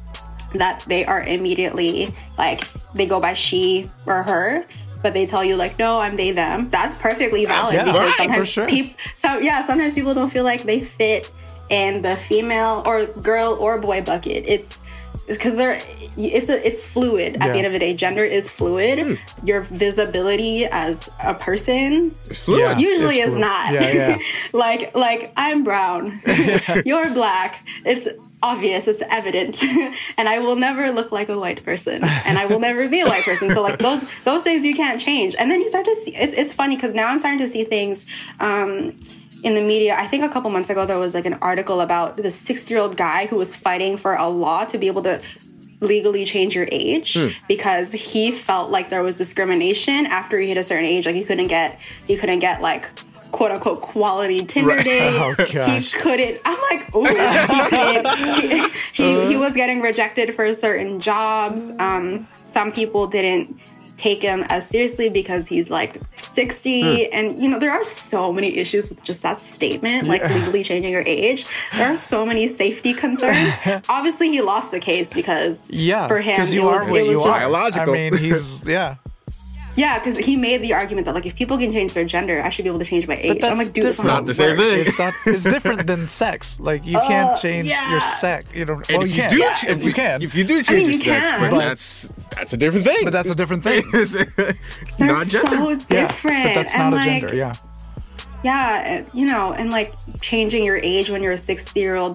that they are immediately like they go by she or her but they tell you like no i'm they them that's perfectly valid Yeah, because right, for sometimes sure. people so yeah sometimes people don't feel like they fit in the female or girl or boy bucket it's because they're it's a it's fluid at Yeah. the end of the day gender is fluid hmm. your visibility as a person It's fluid. Yeah. usually It's is fluid. not Yeah, yeah. [LAUGHS] like like i'm brown [LAUGHS] [LAUGHS] you're black it's obvious it's evident. [LAUGHS] And i will never look like a white person. And i will never be a white person. So like those those things you can't change. And then you start to see it's, it's funny because now i'm starting to see things um in the media. I think a couple months ago there was like an article about this six year old guy who was fighting for a law to be able to legally change your age Hmm. because he felt like there was discrimination after he hit a certain age. Like he couldn't get he couldn't get like quote unquote quality tinder Right. days [LAUGHS] Oh, he couldn't i'm like ooh he couldn't. He, he, he was getting rejected for certain jobs. Um some people didn't take him as seriously because he's like 60 and you know there are so many issues with just that statement like legally changing your age. There are so many safety concerns. [LAUGHS] Obviously he lost the case because Yeah, for him because it you was, what it was you just- are. Biological. I mean, he's [LAUGHS] yeah. Yeah because he made the argument that like if people can change their gender i should be able to change my age But i'm like dude that's different. not Not the same thing. It's not. It's different than sex. Like you can't change Uh, yeah. your sex. You know. And well, if you you do, Yeah, if you can. if you do change mean, your you sex, can. but But- that's that's a different thing. but that's a different thing. [LAUGHS] It's not gender. so Yeah, different but that's and not a like, gender. Yeah. yeah you know and like changing your age when you're a 60 year old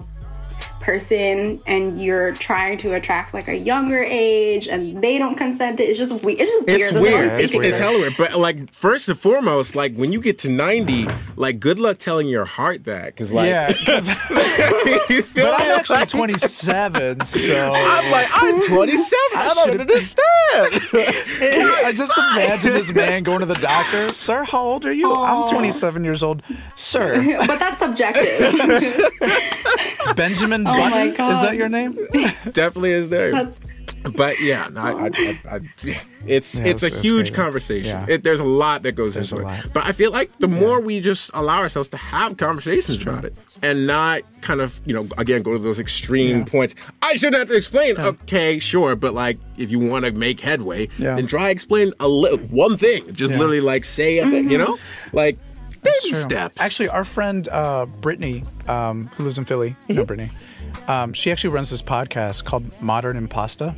person and you're trying to attract like a younger age and they don't consent to it. It's just weird. It's just weird. It's There's weird. always It's, something it's hella weird. But like, first and foremost, like when you get to ninety, like, good luck telling your heart that, because like, yeah, 'cause- [LAUGHS] [LAUGHS] you feel but I'm actually Like, 27, [LAUGHS] so I'm like, I'm 27. I don't understand. I just imagine this man going to the doctor. Sir, how old are you? I'm 27 years old. Sir, but that's subjective. Benjamin Oh my Button, is that your name? [LAUGHS] Definitely is there. That's- But yeah, no, I, I, I, I, it's Yeah, it's a it's- it's huge crazy. conversation. Yeah. It, there's a lot that goes There's into it. But I feel like the more we just allow ourselves to have conversations about it and not kind of you know again go to those extreme Yeah. points. I shouldn't have to explain. Okay, sure, but like if you want to make headway, Yeah. then try explain a li- one thing. Just Yeah. literally like say a thing. You mm-hmm. know, like baby True. steps. Actually, our friend uh, Brittany, um, who lives in Philly, Mm-hmm. you know Brittany, um, she actually runs this podcast called Modern Impasta.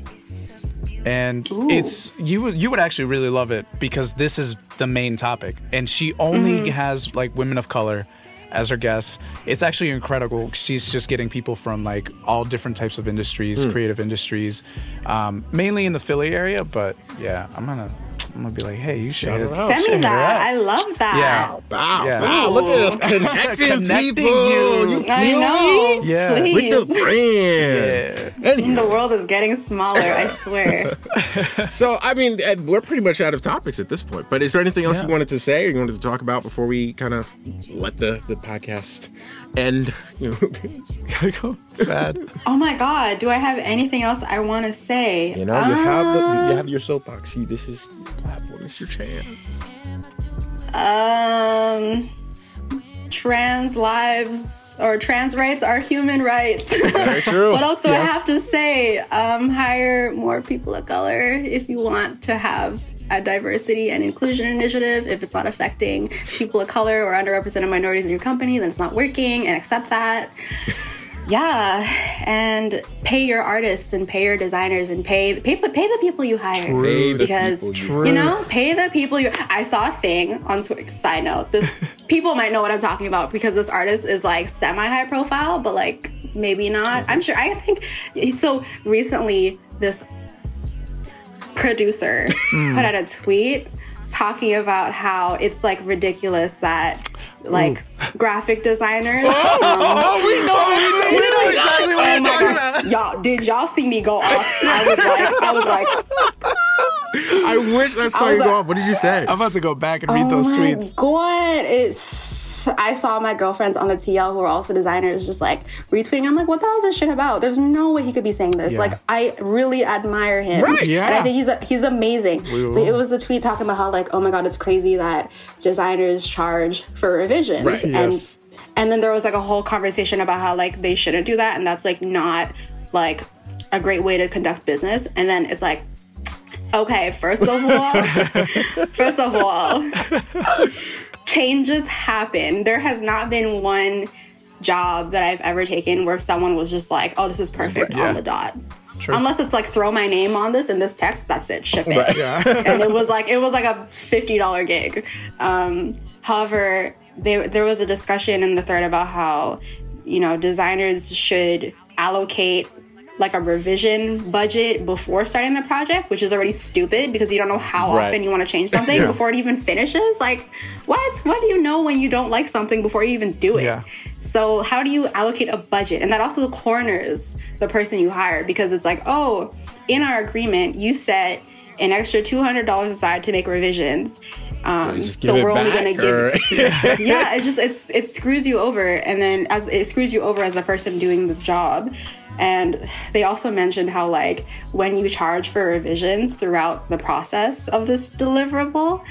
And it's you would you would actually really love it because this is the main topic, and she only Mm-hmm. has like women of color as her guests. It's actually incredible. She's just getting people from like all different types of industries, Hmm. creative industries, um, mainly in the Philly area. But yeah, I'm gonna I'm gonna be like, hey, you should Shout hit it- out. Send me hit that. I love that. Yeah. Wow, Yeah. wow, look at us connecting, [LAUGHS] Connecting people. you. You I know. me? Yeah. Please. With the [LAUGHS] brand. Anyhow. the world is getting smaller, I swear. [LAUGHS] So, I mean, uh, we're pretty much out of topics at this point. But is there anything else Yeah. you wanted to say or you wanted to talk about before we kind of let the, the podcast end? [LAUGHS] You know, Sad. Oh my god, do I have anything else I want to say? you know, you have the, you have your soapbox. See, this is your platform. It's your chance. Um, trans lives or trans rights are human rights. Very true. [LAUGHS] what else do I have to say? Um, hire more people of color if you want to have a diversity and inclusion initiative. If it's not affecting people of color or underrepresented minorities in your company, then it's not working and accept that. [LAUGHS] Yeah, and pay your artists and pay your designers and pay pay, pay the people you hire the because people you know pay the people you. I saw a thing on Twitter. Side note: this [LAUGHS] people might know what I'm talking about because this artist is like semi high profile, but like maybe not. Uh-huh. I'm sure. I think so. Recently, this producer put out a tweet talking about how it's like ridiculous that like graphic designers. um, Oh, we know We know exactly what Oh you're my talking God. about. Y'all, did y'all see me go off? I was like, I was like, I wish I saw I you was go off. What did you say? I'm about to go back and read oh those my tweets. God, it's. I saw my girlfriends on the TL who are also designers just like retweeting. I'm like, what the hell is this shit about? There's no way he could be saying this. Yeah. Like, I really admire him. Right, yeah. And I think he's a, he's amazing. So it was a tweet talking about how like, oh my god, it's crazy that designers charge for revisions. Right. And Yes. and then there was like a whole conversation about how like they shouldn't do that and that's like not like a great way to conduct business. And then it's like okay, first of all, [LAUGHS] [LAUGHS] first of all, changes happen. There has not been one job that I've ever taken where someone was just like, "Oh, this is perfect Yeah. on the dot." True. Unless it's like throw my name on this in this text, that's it, ship it. Right. [LAUGHS] and it was like it was like a fifty dollar gig. Um, however, there there was a discussion in the thread about how you know designers should allocate like a revision budget before starting the project, which is already stupid because you don't know how Right. often you want to change something [LAUGHS] Yeah. before it even finishes. Like, what? What do you know when you don't like something before you even do it? Yeah. So how do you allocate a budget? And that also corners the person you hire because it's like, oh, in our agreement, you set an extra two hundred dollars aside to make revisions. Um, so we're only going to give. [LAUGHS] yeah, it just it's it screws you over, and then as it screws you over as a person doing the job. And they also mentioned how like when you charge for revisions throughout the process of this deliverable,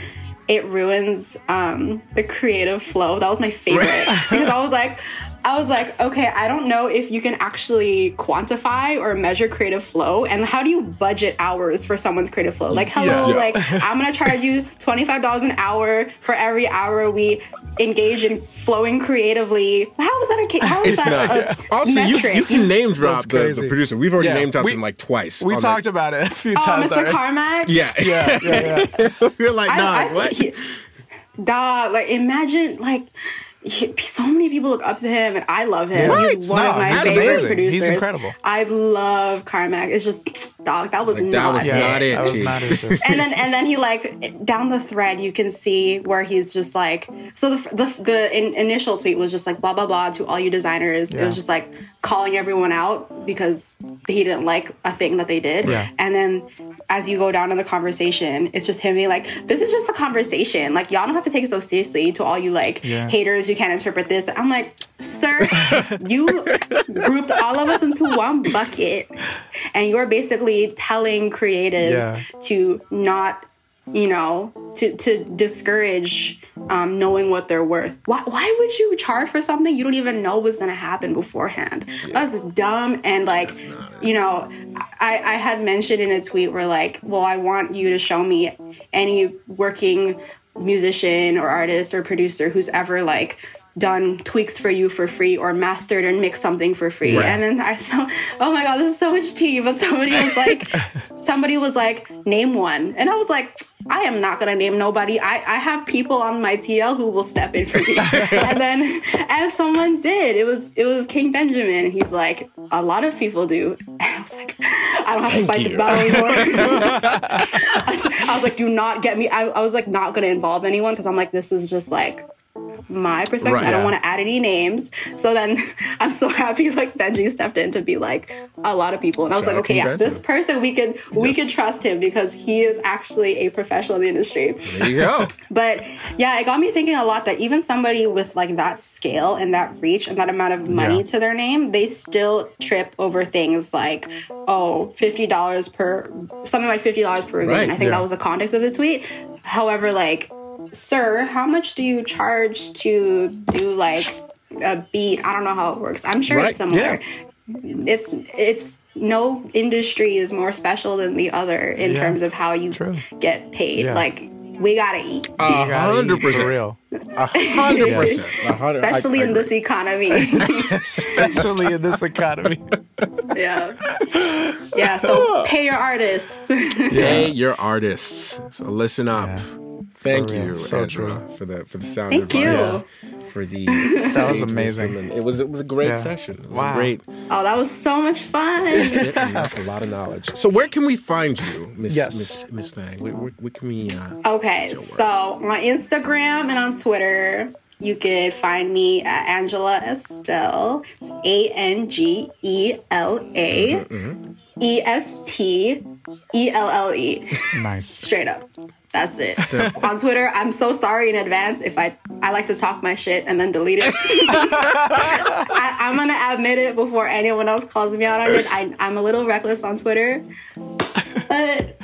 it ruins um, the creative flow. That was my favorite because I was like, I was like, okay, I don't know if you can actually quantify or measure creative flow, and how do you budget hours for someone's creative flow? Like, hello, Yeah. like I'm gonna charge you twenty five dollars an hour for every hour we engage in flowing creatively. How is that a ca- how is It's that not. a Also, you, metric? you can name drop the, the producer. We've already Yeah, name dropped we- him like twice. We talked that. about it a few oh, times Mr. already. Carmack. [LAUGHS] Yeah, Yeah, yeah, [LAUGHS] yeah. You're like, nah, I, I what? think he- dog, like imagine like he- so many people look up to him, and I love him. Right. He's one No, of my favorite amazing. producers. He's incredible. I love Carmack. It's just dog. That was Like, that not was it. not it. That was not his sister. and then and then he like down the thread you can see where he's just like so the the, the in, initial tweet was just like blah blah blah to all you designers it was just like calling everyone out because he didn't like a thing that they did Yeah. and then as you go down in the conversation it's just him being like this is just a conversation like y'all don't have to take it so seriously to all you like Yeah. haters you can't interpret this. I'm like sir you grouped all of us into one bucket. And you're basically telling creatives Yeah. to not you know to to discourage um, knowing what they're worth. Why, why would you charge for something you don't even know was going to happen beforehand? That's dumb and like you know I, I had mentioned in a tweet where like well i want you to show me any working musician or artist or producer who's ever like done tweaks for you for free or mastered and mixed something for free. Right. and then i saw oh my god this is so much tea but somebody was like [LAUGHS] somebody was like name one. And i was like i am not gonna name nobody. I i have people on my tl who will step in for me. [LAUGHS] And then and someone did. It was it was king benjamin. He's like a lot of people do. And [LAUGHS] i was like i don't have to fight you. this battle anymore I was, [LAUGHS] [LAUGHS] I was like do not get me i, I was like not gonna involve anyone because i'm like this is just like my perspective. Right. I don't Yeah. want to add any names. So then [LAUGHS] I'm so happy like Benji stepped in to be like a lot of people. And I was Shout like, okay, yeah, this person we could we could trust him because he is actually a professional in the industry. There you go. [LAUGHS] But yeah, it got me thinking a lot that even somebody with like that scale and that reach and that amount of money Yeah. to their name, they still trip over things like, oh, $50 per something like $50 per revision. Right, I think that was the context of the tweet. However, like, sir, how much do you charge to do like a beat? I don't know how it works. I'm sure Right, it's similar. yeah. It's it's no industry is more special than the other in Yeah, terms of how you true. get paid. Yeah. Like we gotta eat. You hundred percent real. A hundred percent. A [LAUGHS] I- especially I in agree. this economy. [LAUGHS] Especially in this economy. [LAUGHS] yeah. Yeah, so pay your artists. Pay your artists. So listen up. Yeah. Thank you, So Angela, true. for the for the sound Thank you. For the [LAUGHS] That was amazing. and It was it was a great Yeah. session. It was Wow. great oh, that was so much fun. [LAUGHS] that's a lot of knowledge. So where can we find you, Miss Yes. Miss Miss Thang? Where, where, where can we uh, Okay, so on Instagram and on Twitter, you could find me at Angela Estelle. It's A N G E L A E S T E L L E. [LAUGHS] Nice. Straight up. That's it. Simple. [LAUGHS] On Twitter, I'm so sorry in advance if I I like to talk my shit and then delete it. [LAUGHS] I, I'm gonna admit it before anyone else calls me out on it. I, I'm a little reckless on Twitter, but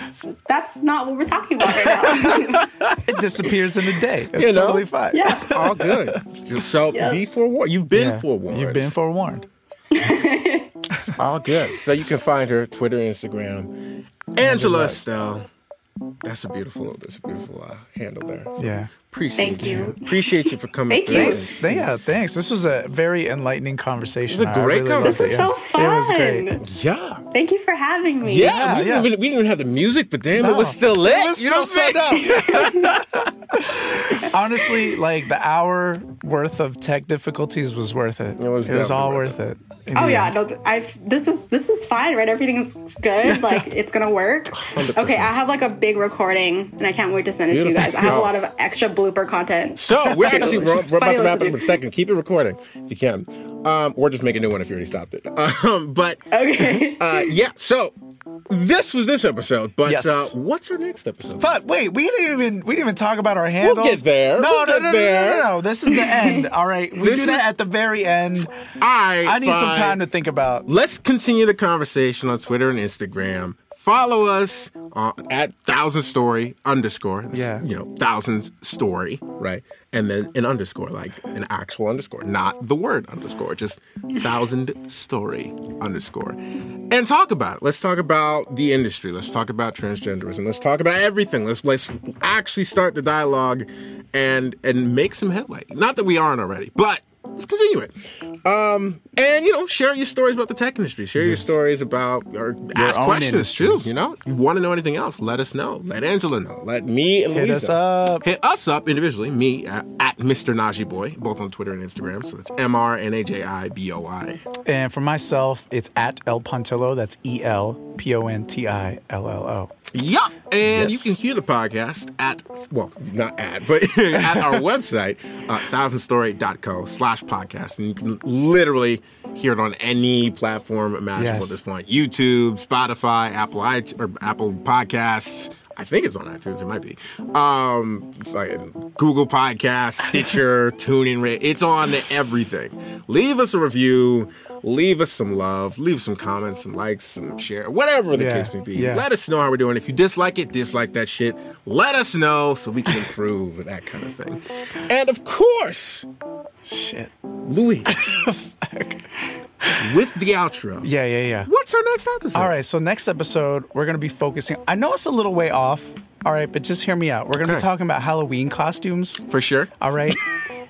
that's not what we're talking about right now. [LAUGHS] It disappears in a day. It's You know? totally fine. yeah. all good? So Yep. be forewarned. You've been Yeah. forewarned. You've been forewarned. all good. So you can find her Twitter, Instagram, Angela Estelle. That's a beautiful. That's a beautiful uh, handle there. So Yeah. Appreciate Thank you. Appreciate you for [LAUGHS] coming. Thank through. you. Thanks. Yeah, thanks. This was a very enlightening conversation. It was a I great really conversation. This is yeah. so fun. It was great. Yeah. Thank you for having me. Yeah, Yeah, we, didn't. Even, we didn't even have the music, but damn, it was still lit. It was you know so- what I'm saying? [LAUGHS] [LAUGHS] Honestly, like the hour worth of tech difficulties was worth it. It was It was all worth it. in Oh yeah, end. no, I've this is this is fine, right? Everything's good, like it's gonna work. 100%. Okay, I have like a big recording, and I can't wait to send it to you guys. I have a lot of extra blooper content. So [LAUGHS] we're actually we're, we're about to wrap up in a second. Keep it recording if you can, um, or just make a new one if you already stopped it. [LAUGHS] Um, but Okay. uh, yeah, so this was this episode. But Yes. uh, what's our next episode? But wait, we didn't even we didn't even talk about our handles. get there. No, We'll no, get no, no, there. no, no, no. This is the end. [LAUGHS] All right, we This do that is- at the very end. I I need some time to think about. Let's continue the conversation on Twitter and Instagram. Follow us uh, at thousand story underscore. Yeah. You know, thousands story, right? And then an underscore, like an actual underscore, not the word underscore, just thousand story underscore. And talk about it. Let's talk about the industry. Let's talk about transgenderism. Let's talk about everything. Let's let's actually start the dialogue and and make some headway. Not that we aren't already, but let's continue it. Um, and you know, share your stories about the tech industry. Share your stories about or ask questions too. You know, if you want to know anything else, let us know. Let Angela know. Let me and Hit Louisa us up. Hit us up individually. Me at, at Mr. Naji Boi, both on Twitter and Instagram. So it's M R N A J I B O I. And for myself, it's at El Pontillo. That's E L P O N T I L L O. Yup. And Yes. you can hear the podcast at, well, not at, but [LAUGHS] at our website, uh, thousandstory.co slash podcast. And you can literally hear it on any platform imaginable Yes. at this point YouTube, Spotify, Apple, iTunes, or Apple Podcasts. I think it's on iTunes. It might be. Um, fucking Google Podcasts, Stitcher, [LAUGHS] TuneIn. It's on everything. Leave us a review. Leave us some love. Leave some comments, some likes, some share, whatever the Yeah, case may be. yeah. Let us know how we're doing. If you dislike it, dislike that shit. Let us know so we can improve that kind of thing. And of course, Shit. Louis, [LAUGHS] with the outro. Yeah, yeah, yeah. What's our next episode? All right, so next episode, we're going to be focusing. I know it's a little way off. All right, but just hear me out. We're going to Okay. be talking about Halloween costumes. For sure. All right.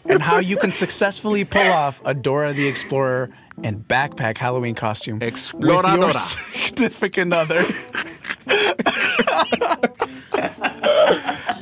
and how you can successfully pull off a Dora the Explorer and backpack Halloween costume with your [LAUGHS] significant other.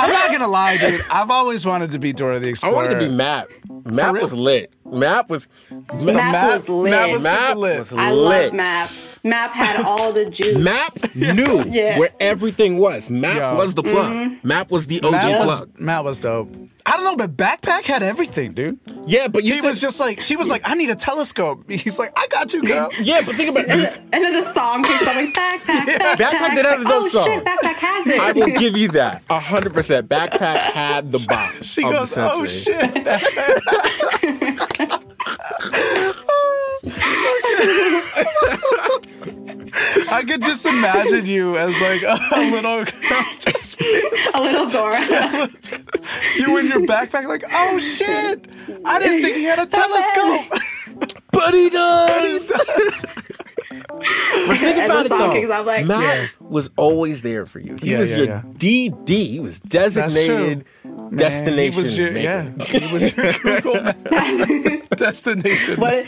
I'm not gonna lie, dude. I've always wanted to be Dora the Explorer. I Explorer. wanted to be Map. Map was lit. Map was. Map Map- was lit. Map was Map lit. was I lit. love Map. Map had all the juice. Map [LAUGHS] knew Yeah. where everything was. Map Yo. was the plug. Mm-hmm. Map was the OG Map was, plug. Map was dope. I don't know, but backpack had everything, dude. Yeah, but you He think- was just like, she was like, I need a telescope. [LAUGHS] He's like, I got you, girl. [LAUGHS] Yeah, but think about it. And then the song kicks up like backpack, backpack. Backpack did have a dope oh song. shit, backpack has it. I will give you that. A hundred percent. Backpack had the box She of goes, the oh century. shit. I could just imagine you as like a little girl, just [LAUGHS] a little Dora. [LAUGHS] you in your backpack, like, oh shit! I didn't think he had a telescope. [LAUGHS] But he He does. does. But think And about the it song though. kicks up like- Map Yeah. was always there for you. He Yeah, was yeah, your yeah. DD. He was designated Man, destination. He was your, yeah, maker. he was your [LAUGHS] Google [LAUGHS] destination. What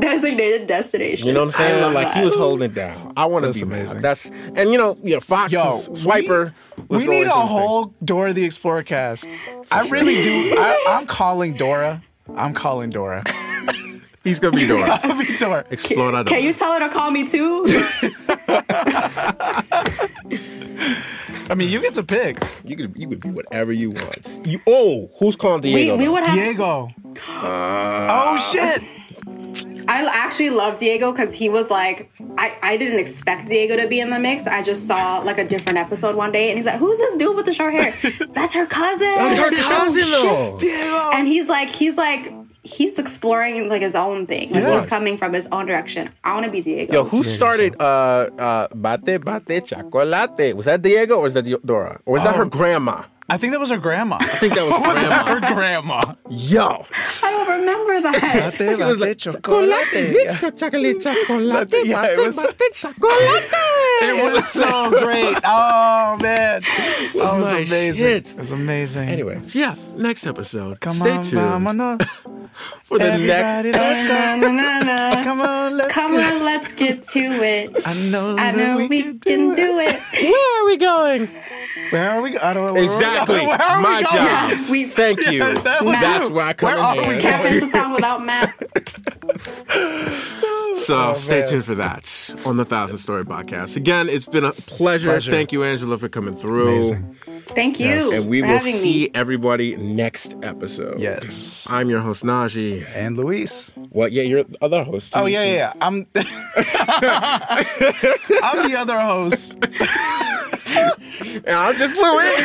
designated destination. You know what I'm saying? love Like that. he was holding it down. I want to be amazing. amazing. That's and you know, you know, Fox Yo, Swiper. was we need a whole thing. whole Dora the Explorer cast. I really do. I, [LAUGHS] I'm calling Dora. I'm calling Dora. He's gonna be Dora. I'll be Dora. Explorador. Can you tell her to call me too? I mean, you get to pick You could you could be whatever you want. You oh, who's calling we, Diego? we would have. Diego. Uh, oh shit! I actually love Diego because he was like, I, I didn't expect Diego to be in the mix. I just saw like a different episode one day, and he's like, "Who's this dude with the short hair? [LAUGHS] That's her cousin. That's her oh, cousin though. Diego. And he's like, he's like, he's exploring like his own thing. Like Yeah. he's coming from his own direction. I want to be Diego. Yo, who started uh uh Bate Bate Chocolate? Was that Diego or was that Dora? Or was that Oh. her grandma? I think that was her grandma. I think that was [LAUGHS] her grandma. grandma. Yo. I don't remember that. She was like chocolate, mix your chocolate, mm. chocolate, Yeah, it was- bate, chocolate. It was so great. [LAUGHS] Oh man, that was my amazing. shit. It was amazing. Anyway, so yeah, next episode. come Stay on, tuned vámonos. [LAUGHS] for the Everybody, next. let's go. Na, na, na. Come on, let's Come go. on, let's get to it. I know, I know we, can do it. Where are we going? Where are we? Going? I don't know. where we're Exactly. going. Where are we My going? job. Yeah, we- Thank you. Yeah, that was That's you. where I come Where in are we handy. Can't finish the song without Map. [LAUGHS] So oh, stay Oh, man. tuned for that on the Thousand Story Podcast. Again, it's been a pleasure. Pleasure. Thank you, Angela, for coming through. Amazing. Thank you And we for will see me. everybody next episode. Yes. I'm your host, Naji. And Luis. What? Yeah, you're the other host. Oh yeah, yeah. yeah. I'm. [LAUGHS] [LAUGHS] I'm the other host. And I'm just Louis.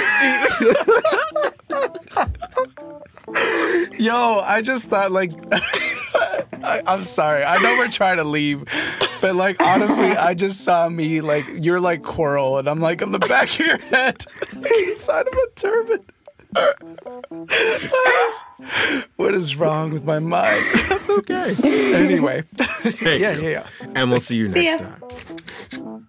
Yo, I just thought like. [LAUGHS] I, I'm sorry. I know we're trying to leave, but like honestly, I just saw me like you're like Quirrell, and I'm like on the back of your head, [LAUGHS] inside of a turban. what is wrong with my mind? That's okay. Anyway, Thank yeah, yeah, yeah. And we'll see you See next ya. time.